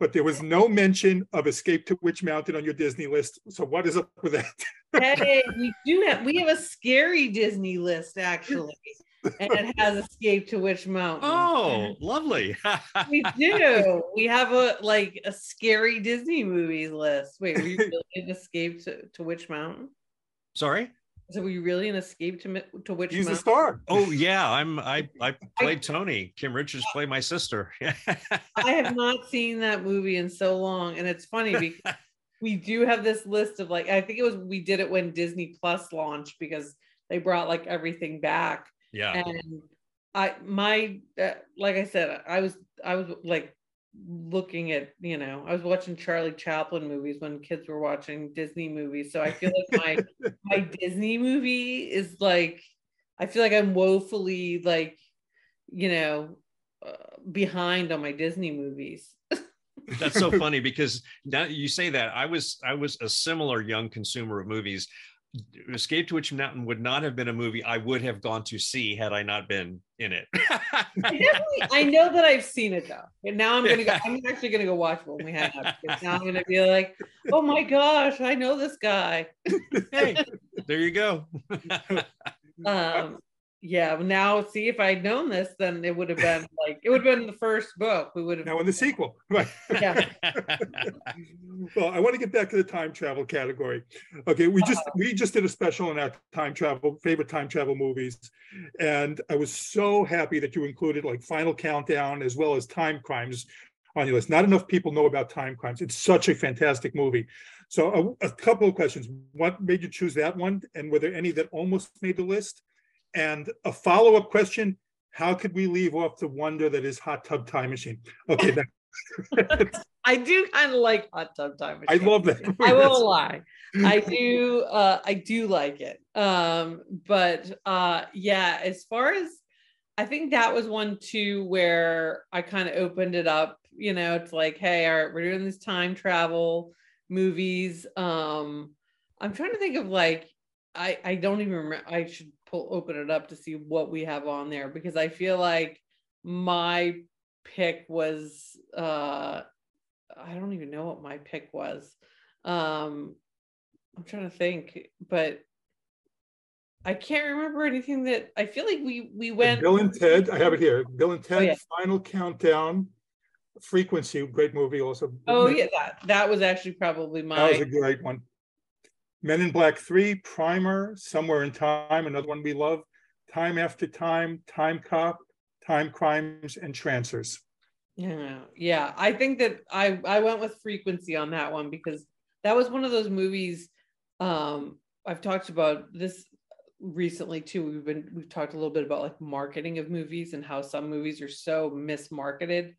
but there was no mention of Escape to Witch Mountain on your Disney list. So what is up with that? [LAUGHS] hey, we do have we have a scary Disney list actually. and it [LAUGHS] has Escape to Witch Mountain. Oh, lovely. we [LAUGHS] do. We have a like a scary Disney movies list. Wait, were you really Escape to, to Witch Mountain? Sorry? So were you really an escape to to which He's the Mountain? star. Oh yeah, I'm [LAUGHS] I I played Tony. Kim Richards played my sister. [LAUGHS] I have not seen that movie in so long, and it's funny because [LAUGHS] we do have this list of like I think it was we did it when Disney Plus launched because they brought like everything back, yeah. and I my uh, like I said I was I was like looking at you know I was watching Charlie Chaplin movies when kids were watching Disney movies, so I feel like my [LAUGHS] my Disney movie is like I feel like I'm woefully like you know uh, behind on my Disney movies. [LAUGHS] That's so funny because now you say that I was I was a similar young consumer of movies. Escape to Witch Mountain would not have been a movie I would have gone to see had I not been in it. I [LAUGHS] know that I've seen it though. And now I'm gonna go I'm actually gonna go watch when we hang up. Now I'm gonna be like, oh my gosh, I know this guy. [LAUGHS] hey, there you go. [LAUGHS] Um yeah, now see if I'd known this, then it would have been [LAUGHS] like it would have been the first book. We would have Now in the sequel, [LAUGHS] right? yeah. [LAUGHS] well, I want to get back to the time travel category. Okay, we just uh-huh. we just did a special on our time travel favorite time travel movies, and I was so happy that you included like Final Countdown as well as Timecrimes on your list. Not enough people know about Timecrimes. It's such a fantastic movie. So a, a couple of questions: What made you choose that one, and were there any that almost made the list? And a follow-up question: How could we leave off the wonder that is Hot Tub Time Machine? Okay, that, [LAUGHS] I do kind of like hot tub time. Machine. I love that. movie. [LAUGHS] I won't lie. I do uh I do like it. Um but uh yeah, as far as I think that was one too where I kind of opened it up, you know, it's like, hey, all right, we're doing this time travel movies. Um I'm trying to think of like I I don't even remember I should pull open it up to see what we have on there because I feel like my pick was uh I don't even know what my pick was. Um I'm trying to think, but I can't remember anything that I feel like we we went Bill and Ted, I have it here. Bill and Ted, yeah. Final Countdown, Frequency, great movie also. Oh yeah, that that was actually probably my That was a great one. Men in Black 3, Primer, Somewhere in Time, another one we love. Time After Time, Time Cop, Timecrimes, and Trancers. yeah yeah. I think that I I went with frequency on that one because that was one of those movies. Um, I've talked about this recently too. We've been we've talked a little bit about like marketing of movies and how some movies are so mismarketed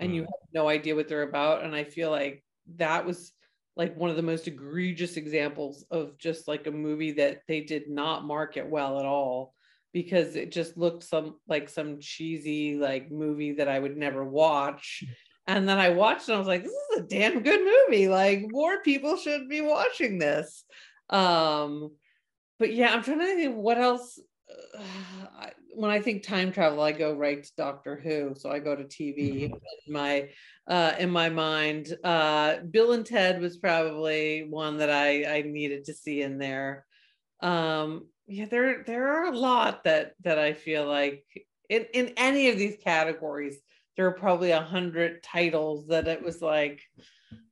and you have no idea what they're about. And I feel like that was like one of the most egregious examples of just like a movie that they did not market well at all because it just looked some like some cheesy like movie that I would never watch. And then I watched and I was like, this is a damn good movie. Like more people should be watching this. Um, but yeah, I'm trying to think what else. Uh, I, when I think time travel, I go right to Doctor Who. So I go to TV in my uh, in my mind. Uh, Bill and Ted was probably one that I I needed to see in there. Um, yeah, there there are a lot that that I feel like in in any of these categories, there are probably a hundred titles that it was like,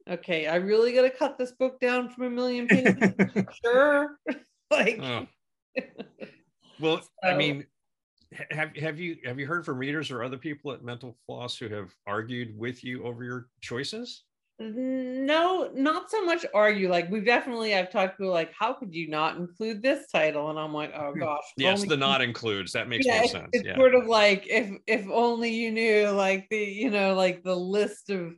okay, I really got to cut this book down from a million pages. [LAUGHS] sure, [LAUGHS] like. Oh. Well, I mean, have have you have you heard from readers or other people at Mental Floss who have argued with you over your choices? No, not so much argue. Like we've definitely, I've talked to people like, how could you not include this title? And I'm like, oh hmm. gosh. Yes, the not includes. That makes yeah, more sense. it's Yeah. sort of like if if only you knew like the you know like the list of.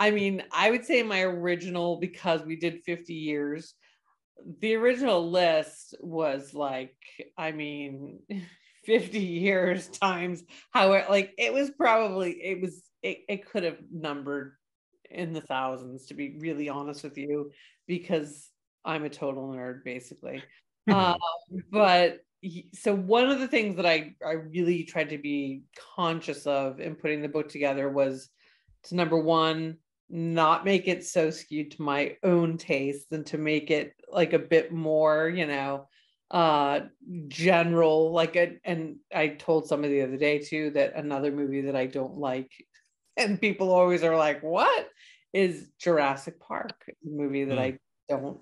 I mean, I would say my original because we did 50 years. The original list was like, I mean, [LAUGHS] 50 years times how it like it was probably it was it, it could have numbered in the thousands to be really honest with you because i'm a total nerd basically. [LAUGHS] Um, but so one of the things that i i really tried to be conscious of in putting the book together was to number one not make it so skewed to my own taste and to make it like a bit more you know uh general like a, and i told somebody the other day too that another movie that i don't like [LAUGHS] and people always are like what is jurassic park movie that Hmm. i don't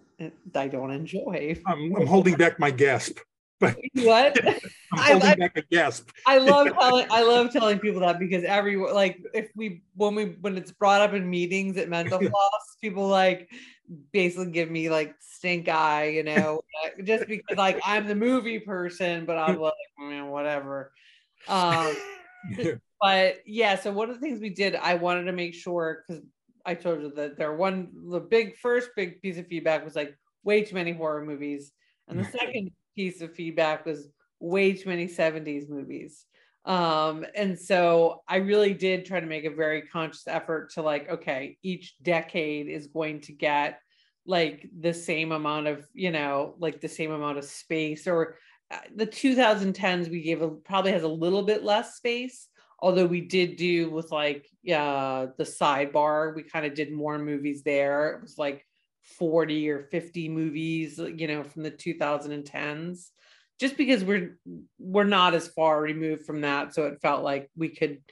I don't enjoy. I'm, I'm holding back my gasp. But what? [LAUGHS] [LAUGHS] I'm holding I, back a gasp. I love [LAUGHS] telling I love telling people that because every like if we when we when it's brought up in meetings at mental floss, people like basically give me like stink eye, you know, just because like I'm the movie person, but I'm like, man, whatever. Um, but yeah, so one of the things we did, I wanted to make sure because I told you that there one the big first big piece of feedback was like way too many horror movies, and the second piece of feedback was way too many 70s movies. Um, and so I really did try to make a very conscious effort to like, okay, each decade is going to get like the same amount of, you know, like the same amount of space or uh, the 2010s we gave a, probably has a little bit less space although we did do with like uh the sidebar we kind of did more movies there it was like 40 or 50 movies you know from the 2010s just because we're we're not as far removed from that. So it felt like we could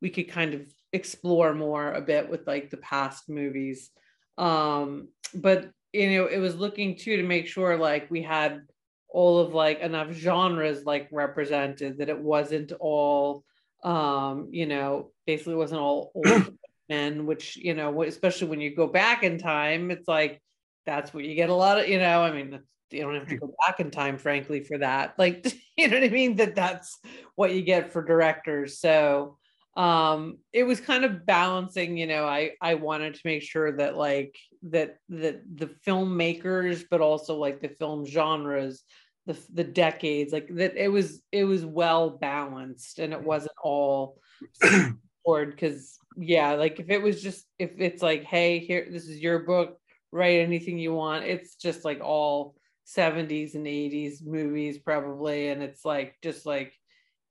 we could kind of explore more a bit with like the past movies. Um but you know it was looking too to make sure like we had all of like enough genres like represented that it wasn't all um you know basically wasn't all old men which you know especially when you go back in time it's like that's what you get a lot of you know i mean you don't have to go back in time frankly for that. Like [LAUGHS] you know what i mean? That that's what you get for directors. So um it was kind of balancing you know i i wanted to make sure that like that that the filmmakers but also like the film genres the the decades like that it was it was well balanced and it wasn't all [CLEARS THROAT] board because yeah like if it was just if it's like hey here this is your book write anything you want it's just like all 70s and 80s movies probably and it's like just like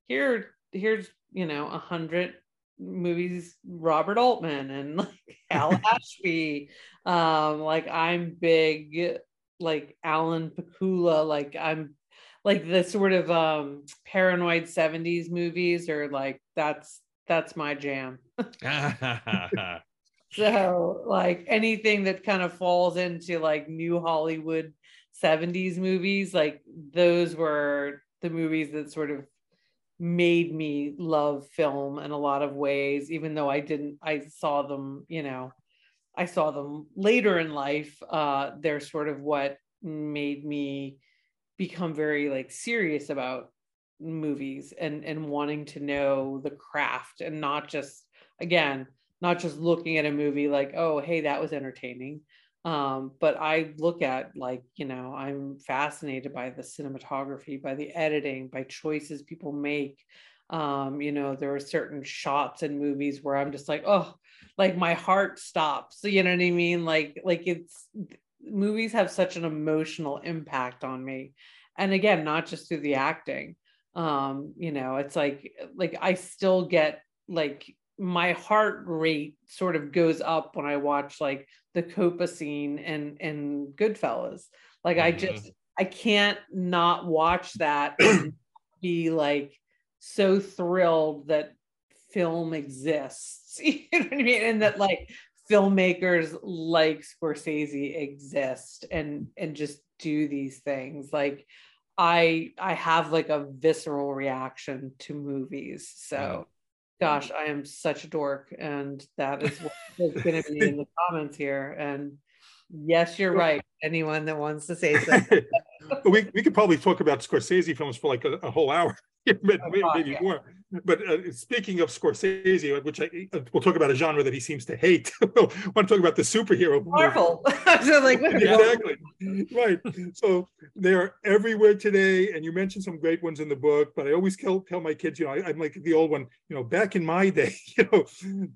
here here's you know a hundred movies robert altman and like [LAUGHS] Hal [LAUGHS] ashby. Um like i'm big like alan pakula like i'm like the sort of um paranoid 70s movies or like that's that's my jam [LAUGHS] so like anything that kind of falls into like new hollywood 70s movies like those were the movies that sort of made me love film in a lot of ways even though i didn't i saw them you know i saw them later in life. Uh they're sort of what made me become very like serious about movies and and wanting to know the craft and not just again not just looking at a movie like oh hey that was entertaining. Um, but i look at like you know i'm fascinated by the cinematography by the editing by choices people make. Um, you know there are certain shots in movies where i'm just like oh like my heart stops you know what i mean? Like like it's movies have such an emotional impact on me. And again not just through the acting. Um you know it's like like i still get like my heart rate sort of goes up when I watch like the Copa scene and and Goodfellas. Like mm-hmm. I just I can't not watch that [CLEARS THROAT] and be like so thrilled that film exists. [LAUGHS] you know what I mean? And that like filmmakers like Scorsese exist and and just do these things. Like I I have like a visceral reaction to movies. So gosh, mm. I am such a dork, and that is what [LAUGHS] is going to be in the comments here. And yes, you're right. Anyone that wants to say something, [LAUGHS] we we could probably talk about Scorsese films for like a, a whole hour. [LAUGHS] maybe, oh, maybe yeah. more. But uh, speaking of Scorsese, which I uh, we'll talk about a genre that he seems to hate. [LAUGHS] we'll want to talk about the superhero. Marvel. [LAUGHS] so like, exactly. right. So they're everywhere today, and you mentioned some great ones in the book. But I always tell, tell my kids, you know, I, am like the old one. You know, back in my [LAUGHS] day, you know,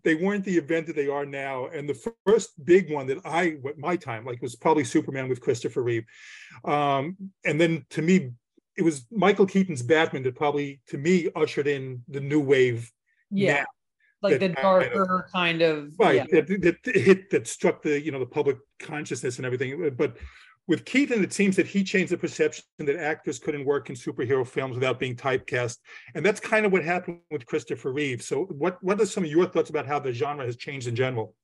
they weren't the event that they are now. And the first big one that I, my time, like was probably Superman with Christopher Reeve. Um, and then to me, it was Michael Keaton's Batman that probably to me ushered in the new wave. Yeah. Now, like the darker kind of, kind of right yeah. that, that hit that struck the you know the public consciousness and everything but with Keaton, it seems that he changed the perception that actors couldn't work in superhero films without being typecast, and that's kind of what happened with Christopher Reeve. So, what what are some of your thoughts about how the genre has changed in general?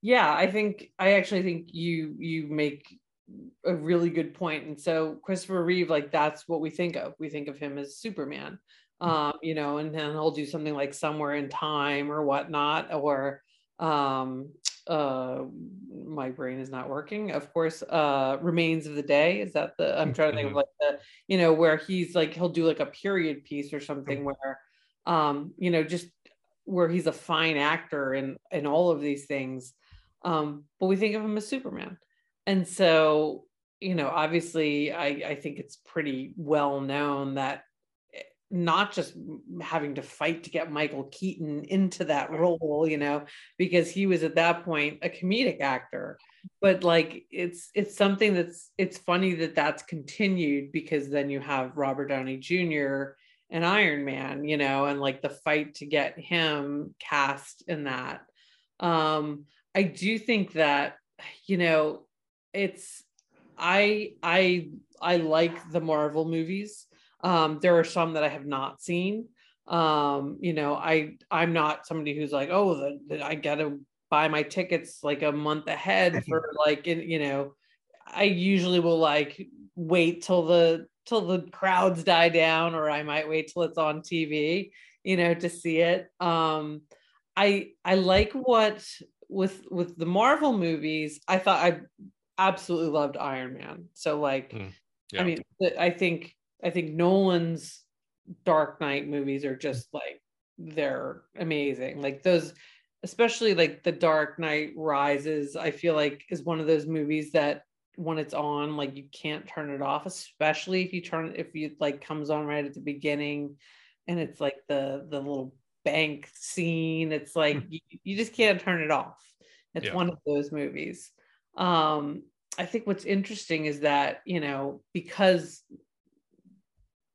Yeah, I think I actually think you you make a really good point. And so Christopher Reeve, like that's what we think of. We think of him as Superman, um, you know, and then he'll do something like Somewhere in Time or whatnot, or um, uh, my brain is not working. Of course, uh, Remains of the Day. Is that the? I'm trying to think of mm-hmm. like the, you know, where he's like he'll do like a period piece or something where, um, you know, just where he's a fine actor and and all of these things. Um, but we think of him as Superman and so you know obviously i i think it's pretty well known that eh, not just having to fight to get michael keaton into that role you know because he was at that point a comedic actor. But like it's it's something that's it's funny that that's continued because then you have robert downey jr and iron man you know and like the fight to get him cast in that. Um i do think that you know it's I I I like the Marvel movies. Um, there are some that I have not seen. Um, you know, I I'm not somebody who's like, oh, the, the, I gotta buy my tickets like a month ahead for [LAUGHS] like, you know, I usually will like wait till the till the crowds die down, or I might wait till it's on TV, you know, to see it. Um, I I like what with with the Marvel movies. I thought I absolutely loved Iron Man. So like, mm, yeah. I mean, I think I think Nolan's Dark Knight movies are just like they're amazing. Like those, especially like the Dark Knight Rises. I feel like is one of those movies that when it's on, like you can't turn it off. Especially if you turn if you like comes on right at the beginning, and it's like the the little bank scene. It's like hmm. you, you just can't turn it off. It's yeah. one of those movies um, I think what's interesting is that, you know, because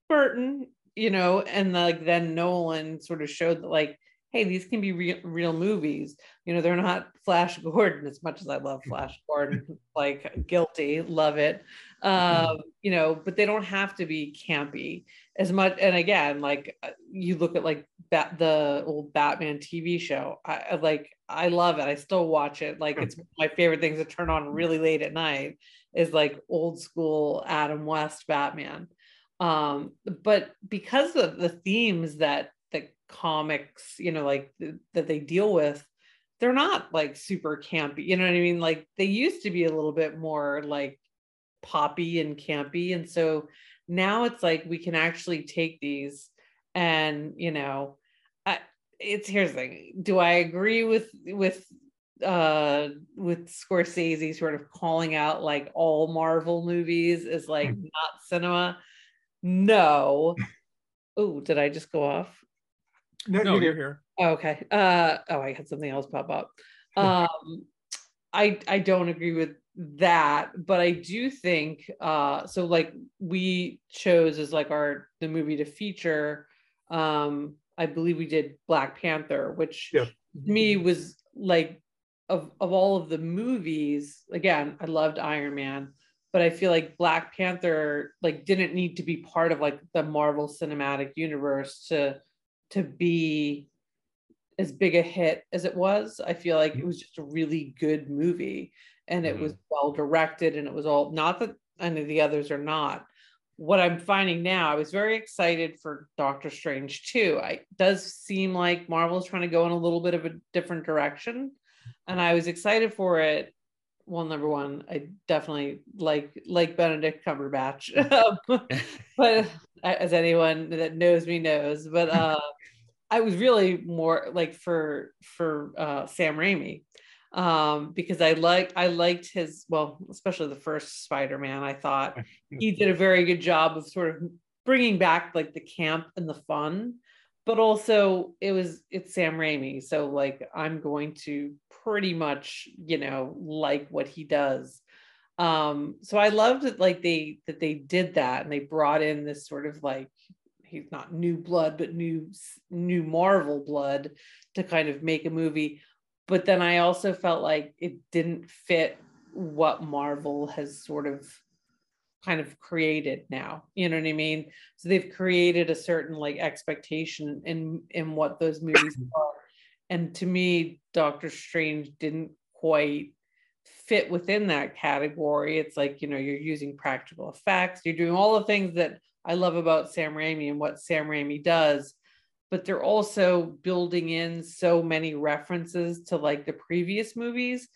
Burton, you know, and like then Nolan sort of showed that like, hey, these can be real, real movies. You know, they're not Flash Gordon as much as I love Flash Gordon, [LAUGHS] like guilty, love it. Um, you know, but they don't have to be campy as much. And again, like uh, you look at like Bat, the old Batman TV show. I, I like I love it. I still watch it. Like it's my favorite things to turn on really late at night is like old school Adam West Batman. Um, but because of the themes that the comics, you know, like th- that they deal with, they're not like super campy. You know what I mean? Like they used to be a little bit more like poppy and campy. And so now it's like we can actually take these and, you know, it's here's the thing. Do I agree with with uh with Scorsese sort of calling out like all Marvel movies is like mm. not cinema? No. Oh, did I just go off? No, no you're here. Oh, okay. Uh oh, I had something else pop up. [LAUGHS] Um I I don't agree with that, but I do think uh so like we chose as like our the movie to feature um I believe we did Black Panther, which yeah. me was like of of all of the movies. Again, I loved Iron Man, but I feel like Black Panther like didn't need to be part of like the Marvel Cinematic Universe to to be as big a hit as it was. I feel like it was just a really good movie and it mm-hmm. was well directed and it was all not that any of the others are not what I'm finding now, I was very excited for Doctor Strange too. I does seem like Marvel's trying to go in a little bit of a different direction, and I was excited for it. Well, number one, I definitely like like Benedict Cumberbatch, [LAUGHS] [LAUGHS] but as anyone that knows me knows, but uh, I was really more like for for uh, Sam Raimi um, because I like I liked his well, especially the first Spider-Man. I thought [LAUGHS] he did a very good job of sort of bringing back like the camp and the fun, but also it was it's Sam Raimi, so like I'm going to pretty much you know like what he does. Um, so I loved it like they that they did that and they brought in this sort of like he's not new blood but new new Marvel blood to kind of make a movie but then I also felt like it didn't fit what Marvel has sort of kind of created now. You know what I mean? So they've created a certain like expectation in in what those movies [CLEARS THROAT] are. And to me, Doctor Strange didn't quite fit within that category. It's like, you know, you're using practical effects, you're doing all the things that I love about Sam Raimi and what Sam Raimi does, but they're also building in so many references to like the previous movies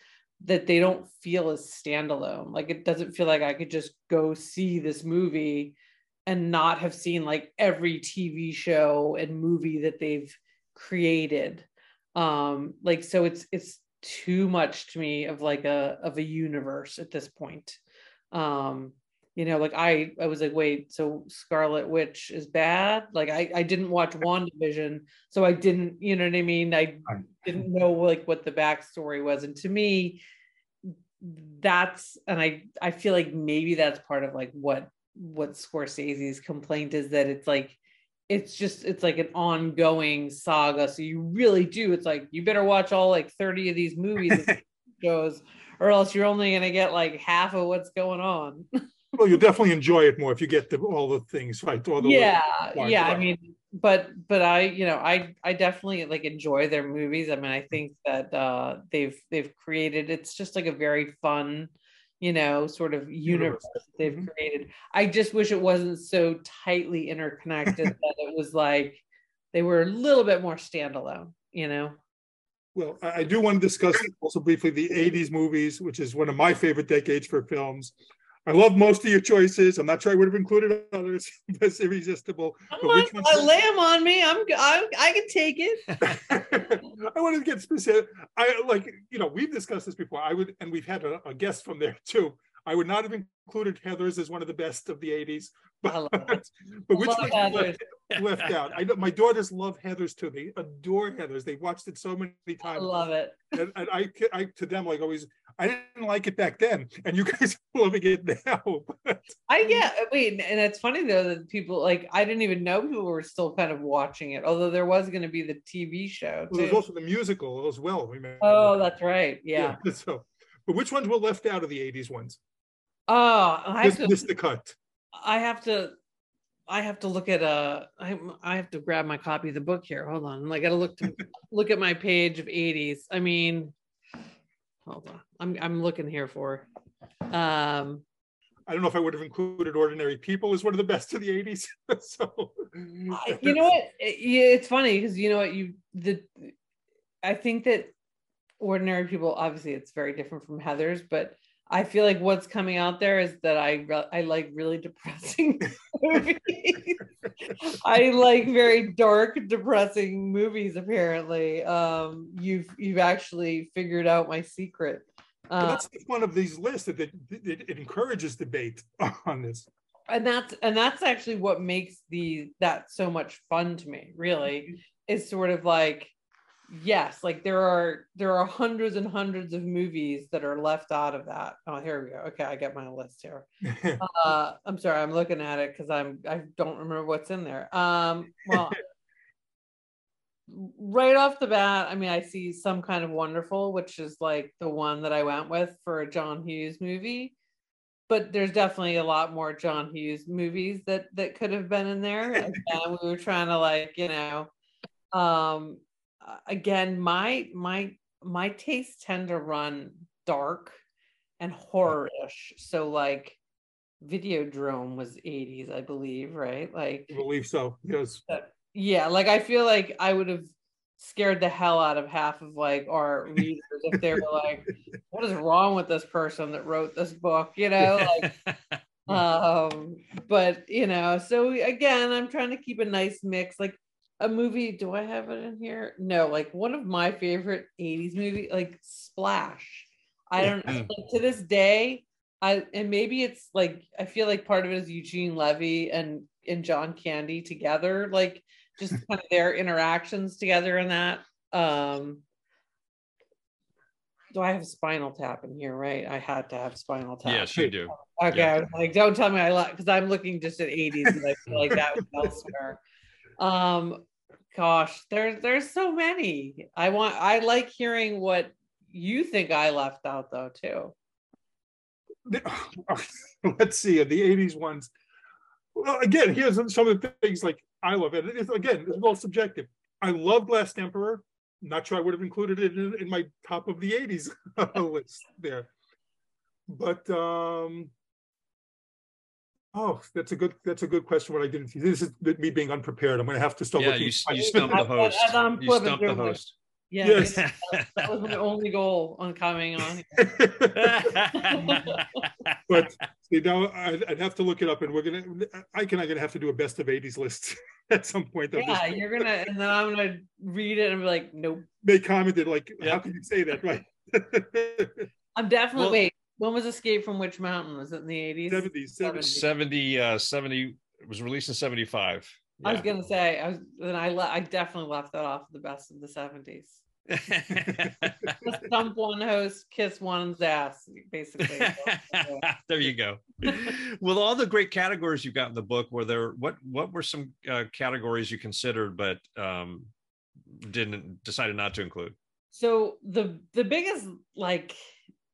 that they don't feel as standalone. Like it doesn't feel like I could just go see this movie and not have seen like every TV show and movie that they've created. Um like so it's it's too much to me of like a of a universe at this point. Um you know, like I I was like, wait, so Scarlet Witch is bad? Like I I didn't watch WandaVision, so I didn't, you know what I mean? I didn't know like what the backstory was. And to me, that's and I I feel like maybe that's part of like what what Scorsese's complaint is that it's like it's just it's like an ongoing saga. So you really do. It's like you better watch all like 30 of these movies [LAUGHS] shows, or else you're only gonna get like half of what's going on. [LAUGHS] well, you'll definitely enjoy it more if you get the, all the things right. All the yeah, yeah. I mean, but but I you know I I definitely like enjoy their movies. I mean, I think that uh, they've they've created. It's just like a very fun you know, sort of universe they've mm-hmm. created. I just wish it wasn't so tightly interconnected [LAUGHS] that it was like they were a little bit more standalone, you know. Well, I do want to discuss also briefly the 80s movies, which is one of my favorite decades for films. I love most of your choices. I'm not sure I would have included others. [LAUGHS] That's irresistible. But which ones a lamb on me. I'm, I'm I can take it. [LAUGHS] I want to get specific. I like you know we've discussed this before. I would, and we've had a, a guest from there too. I would not have included Heathers as one of the best of the 80s. [LAUGHS] But, but which one left, left, out? I know my daughters love Heathers too. They adore Heathers. They've watched it so many times. I love it. And, and I, I, to them, like always, I didn't like it back then, and you guys [LAUGHS] are loving it now. I yeah, I mean, and it's funny though that people like I didn't even know people were still kind of watching it, although there was going to be the TV show. Well, there's also the musical as well. Remember? Oh, that's right. Yeah. yeah. [LAUGHS] So, but which ones were left out of the '80s ones? Oh, I have this, to, the cut. I have to. I have to look at a. I I have to grab my copy of the book here. Hold on. I got to look to [LAUGHS] look at my page of 80s. I mean, hold on. I'm I'm looking here for. Um, I don't know if I would have included Ordinary People as one of the best of the 80s. [LAUGHS] so, [LAUGHS] you know what? It, it's funny because you know what you the. I think that Ordinary People, obviously, it's very different from Heathers, but I feel like what's coming out there is that I I like really depressing [LAUGHS] movies. I like very dark, depressing movies. Apparently, um, you've you've actually figured out my secret. Uh, that's one of these lists that it, it, it encourages debate [LAUGHS] on this. And that's and that's actually what makes the that so much fun to me. Really, mm-hmm. is sort of like yes like there are there are hundreds and hundreds of movies that are left out of that. Oh here we go. Okay i get my list here. [LAUGHS] Uh i'm sorry i'm looking at it because i'm i don't remember what's in there. Um well [LAUGHS] right off the bat i mean i see some kind of wonderful which is like the one that i went with for a john hughes movie. But there's definitely a lot more john hughes movies that that could have been in there. [LAUGHS] And we were trying to like you know um again, my my my tastes tend to run dark and horror-ish. So like Videodrome was 80s, I believe, right? Like I believe so. Yes. Uh, yeah, like I feel like I would have scared the hell out of half of like our [LAUGHS] readers if they were like, what is wrong with this person that wrote this book? You know, [LAUGHS] like um but you know so again i'm trying to keep a nice mix like a movie. Do I have it in here? No, like one of my favorite 80s movie, like Splash. I don't know. Like, to this day, I and maybe it's like I feel like part of it is Eugene Levy and and John Candy together, like just [LAUGHS] kind of their interactions together in that. Um do I have Spinal Tap in here? Right, I had to have Spinal Tap. Yes, you do. Okay, yeah. like don't tell me I like because I'm looking just at 80s and I feel like that was [LAUGHS] elsewhere. Um, gosh, there's there's so many. I want I like hearing what you think I left out though too. [LAUGHS] Let's see the '80s ones. Well, again, here's some of the things like I love it. It's, again, it's all subjective. I love Last Emperor. Not sure I would have included it in, in my top of the '80s [LAUGHS] list there. but um, oh, that's a good that's a good question. What I didn't this is me being unprepared. I'm going to have to start Yeah, looking. you, you stumped the host. as I'm You flipping stumped the host. Yeah, Yes. that that was my only goal on coming on. [LAUGHS] but you know, I'd, I'd have to look it up, and we're gonna. I can. I'm gonna have to do a best of '80s list [LAUGHS] at some point. of this. Yeah, you're gonna, and then I'm gonna read it and be like, nope. They commented like, "How can you say that?" Right. [LAUGHS] I'm definitely Well- wait. When was Escape from Witch Mountain? Was it in the 80s? 70s, 70s. 70, uh, 70, it was released in 75. I was gonna say, I was, then I, le- I definitely left that off the best of the 70s. [LAUGHS] Just dump one host, kiss one's ass, basically. [LAUGHS] There you go. [LAUGHS] With all the great categories you got in the book, were there what what were some uh, categories you considered but um, didn't decided not to include? so the the biggest like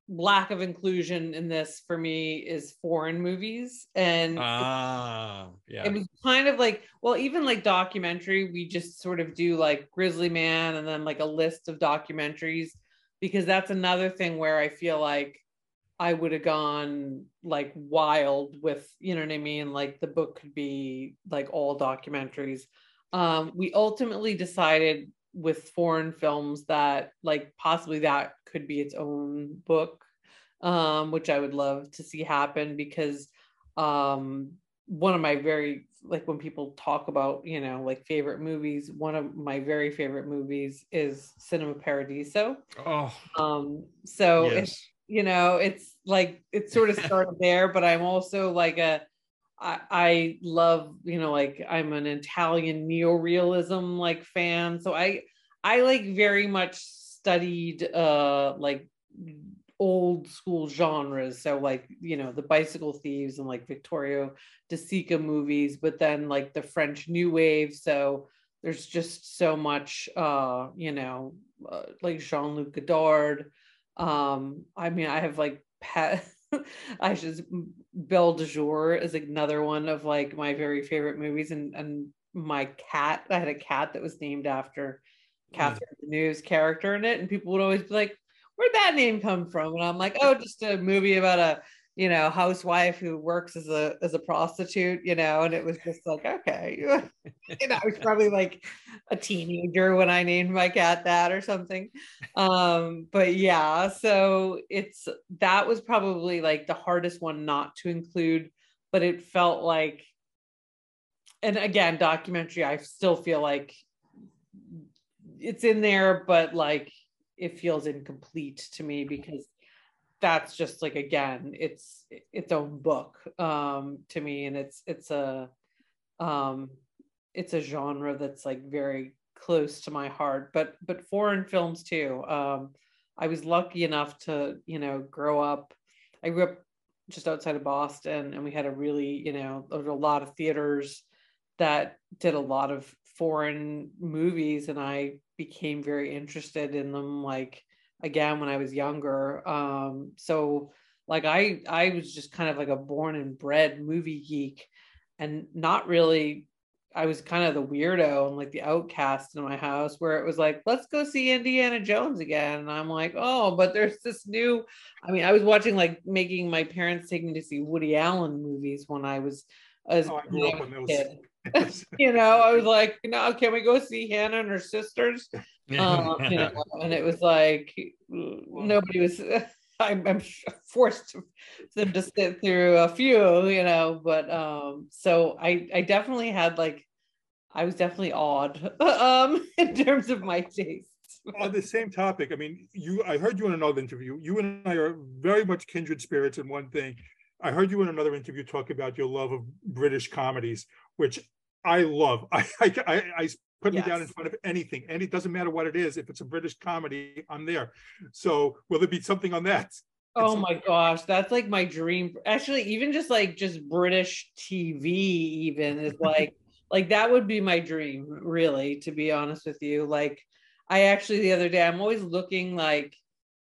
lack of inclusion in this for me is foreign movies. And Ah, yeah. it was kind of like well even like documentary we just sort of do like grizzly man and then like a list of documentaries because that's another thing where i feel like i would have gone like wild with you know what i mean? Like the book could be like all documentaries. Um we ultimately decided with foreign films that like possibly that could be its own book um which i would love to see happen because um one of my very like when people talk about you know like favorite movies one of my very favorite movies is cinema paradiso. Oh, um so it's you know it's like it sort of started there but i'm also like a I, love you know like i'm an italian neorealism like fan so i i like very much studied uh like old school genres so like you know the bicycle thieves and like vittorio de sica movies but then like the french new wave so there's just so much uh you know uh, like jean-luc godard um i mean i have like pet [LAUGHS] i just mm, belle de jour is another one of like my very favorite movies and and my cat i had a cat that was named after hmm. catherine Deneuve's character in it and people would always be like where'd that name come from? And i'm like oh just a movie about a you know housewife who works as a as a prostitute you know and it was just like okay. [LAUGHS] You know i was probably like a teenager when i named my cat that or something. Um but yeah so it's that was probably like the hardest one not to include but it felt like and again documentary i still feel like it's in there but like it feels incomplete to me because that's just like again it's its own book um to me and it's it's a um it's a genre that's like very close to my heart but but foreign films too. Um i was lucky enough to you know grow up i grew up just outside of boston and we had a really you know there were a lot of theaters that did a lot of foreign movies and i became very interested in them like again when i was younger um so like i i was just kind of like a born and bred movie geek and not really i was kind of the weirdo and like the outcast in my house where it was like let's go see indiana jones again and i'm like oh but there's this new i mean i was watching like making my parents take me to see woody allen movies when i was as Oh, I grew up on those. kid. [LAUGHS] you know i was like no can we go see hannah and her sisters um, [LAUGHS] you know, and it was like nobody was. [LAUGHS] I'm, I'm forced to, them to sit through a few, you know, but um, so I I definitely had like I was definitely odd um in terms of my tastes. on the same topic, I mean, you, I heard you in another interview. You and I are very much kindred spirits in one thing. I heard you in another interview talk about your love of British comedies, which I love. [LAUGHS] I, I, I, I put me down in front of anything, and it doesn't matter what it is. If it's a British comedy, I'm there. So, will there be something on that? Oh my gosh, that's like my dream. Actually, even just like just British TV, even is [LAUGHS] like like that would be my dream, really, to be honest with you. Like, I actually the other day, I'm always looking like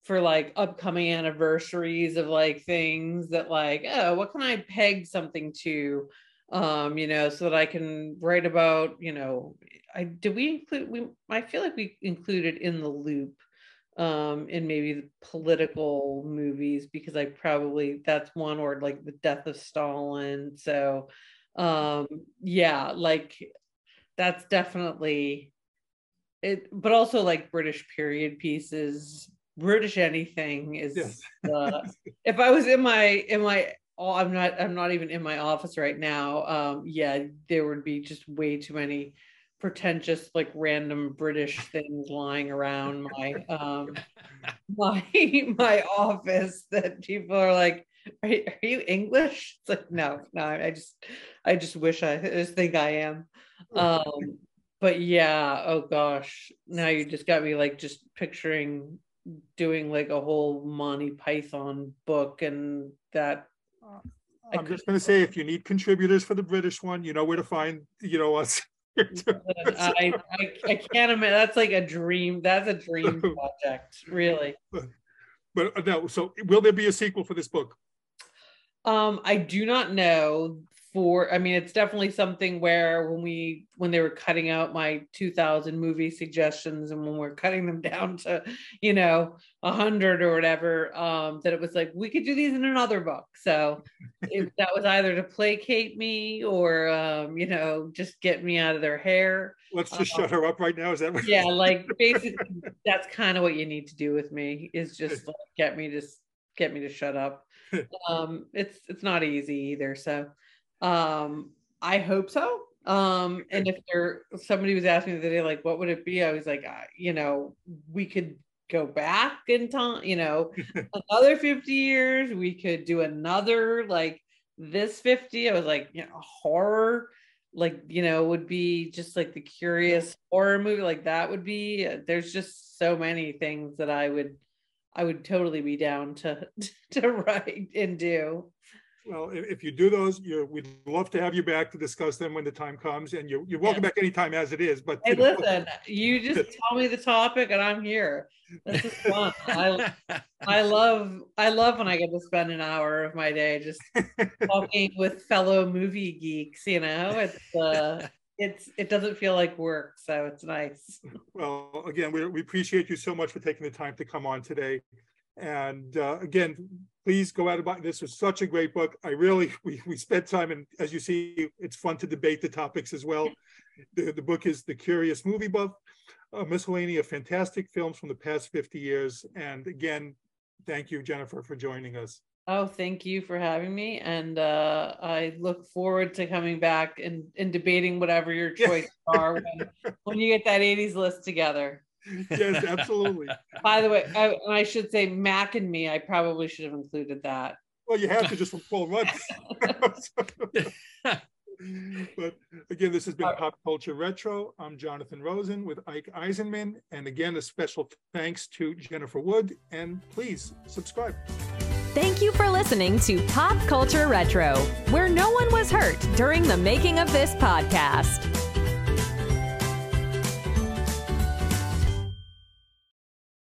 for like upcoming anniversaries of like things that like, oh, what can I peg something to? Um, you know, so that I can write about, you know, I did we include we I feel like we included in the loop um in maybe the political movies because I probably that's one or like the death of Stalin. So um yeah, like that's definitely it but also like British period pieces, British anything is Yes. uh, [LAUGHS] if I was in my in my oh, I'm not I'm not even in my office right now. Um yeah, there would be just way too many pretentious like random british things lying around my um [LAUGHS] my my office that people are like are, you- are you english it's like no no i just i just wish i, I just think i am [LAUGHS] um but yeah oh gosh now you just got me like just picturing doing like a whole monty python book and that I'm just going to say, if you need contributors for the British one, you know where to find, you know, us. [LAUGHS] I, I I can't imagine. That's like a dream. That's a dream [LAUGHS] project, really. But uh, no, so will there be a sequel for this book? Um, I do not know. For I mean, it's definitely something where when we when they were cutting out my 2000 movie suggestions and when we're cutting them [LAUGHS] down to you know a hundred or whatever, um, that it was like we could do these in another book. So if [LAUGHS] that was either to placate me or um, you know just get me out of their hair. Let's just Uh-huh. shut her up right now. Is that what? yeah [LAUGHS] like basically that's kind of what you need to do with me is just like, get me to get me to shut up um it's it's not easy either so um i hope so. Um and if there somebody was asking me the other day like what would it be? I was like I, you know we could go back in time you know [LAUGHS] another 50 years. We could do another like this 50 i was like you know horror like you know would be just like the curious horror movie. Like that would be there's just so many things that i would i would totally be down to [LAUGHS] to write and do Well, if, if you do those, you we'd love to have you back to discuss them when the time comes, and you're you're welcome back anytime as it is. But hey you know, listen you just [LAUGHS] tell me the topic and i'm here this is fun i [LAUGHS] i love i love when i get to spend an hour of my day just talking [LAUGHS] with fellow movie geeks you know it's uh it's it doesn't feel like work so it's nice Well, again, we, we appreciate you so much for taking the time to come on today. And uh, again, please go out and buy, this was such a great book. I really, [LAUGHS] we, we spent time and as you see, it's fun to debate the topics as well. The, the book is The Curious Movie Buff, a miscellany of fantastic films from the past 50 years. And again, thank you, Jennifer, for joining us. Oh, thank you for having me. And uh, I look forward to coming back and, and debating whatever your choices are when, when you get that 80s list together. Yes, absolutely. By the way, I, I should say Mac and me, I probably should have included that. Well, you have to just from Paul Rudd. but again, this has been Pop Culture Retro. I'm Jonathan Rosen with Ike Eisenmann. And again, a special thanks to Jennifer Wood. And please subscribe. Thank you for listening to Pop Culture Retro, where no one was hurt during the making of this podcast.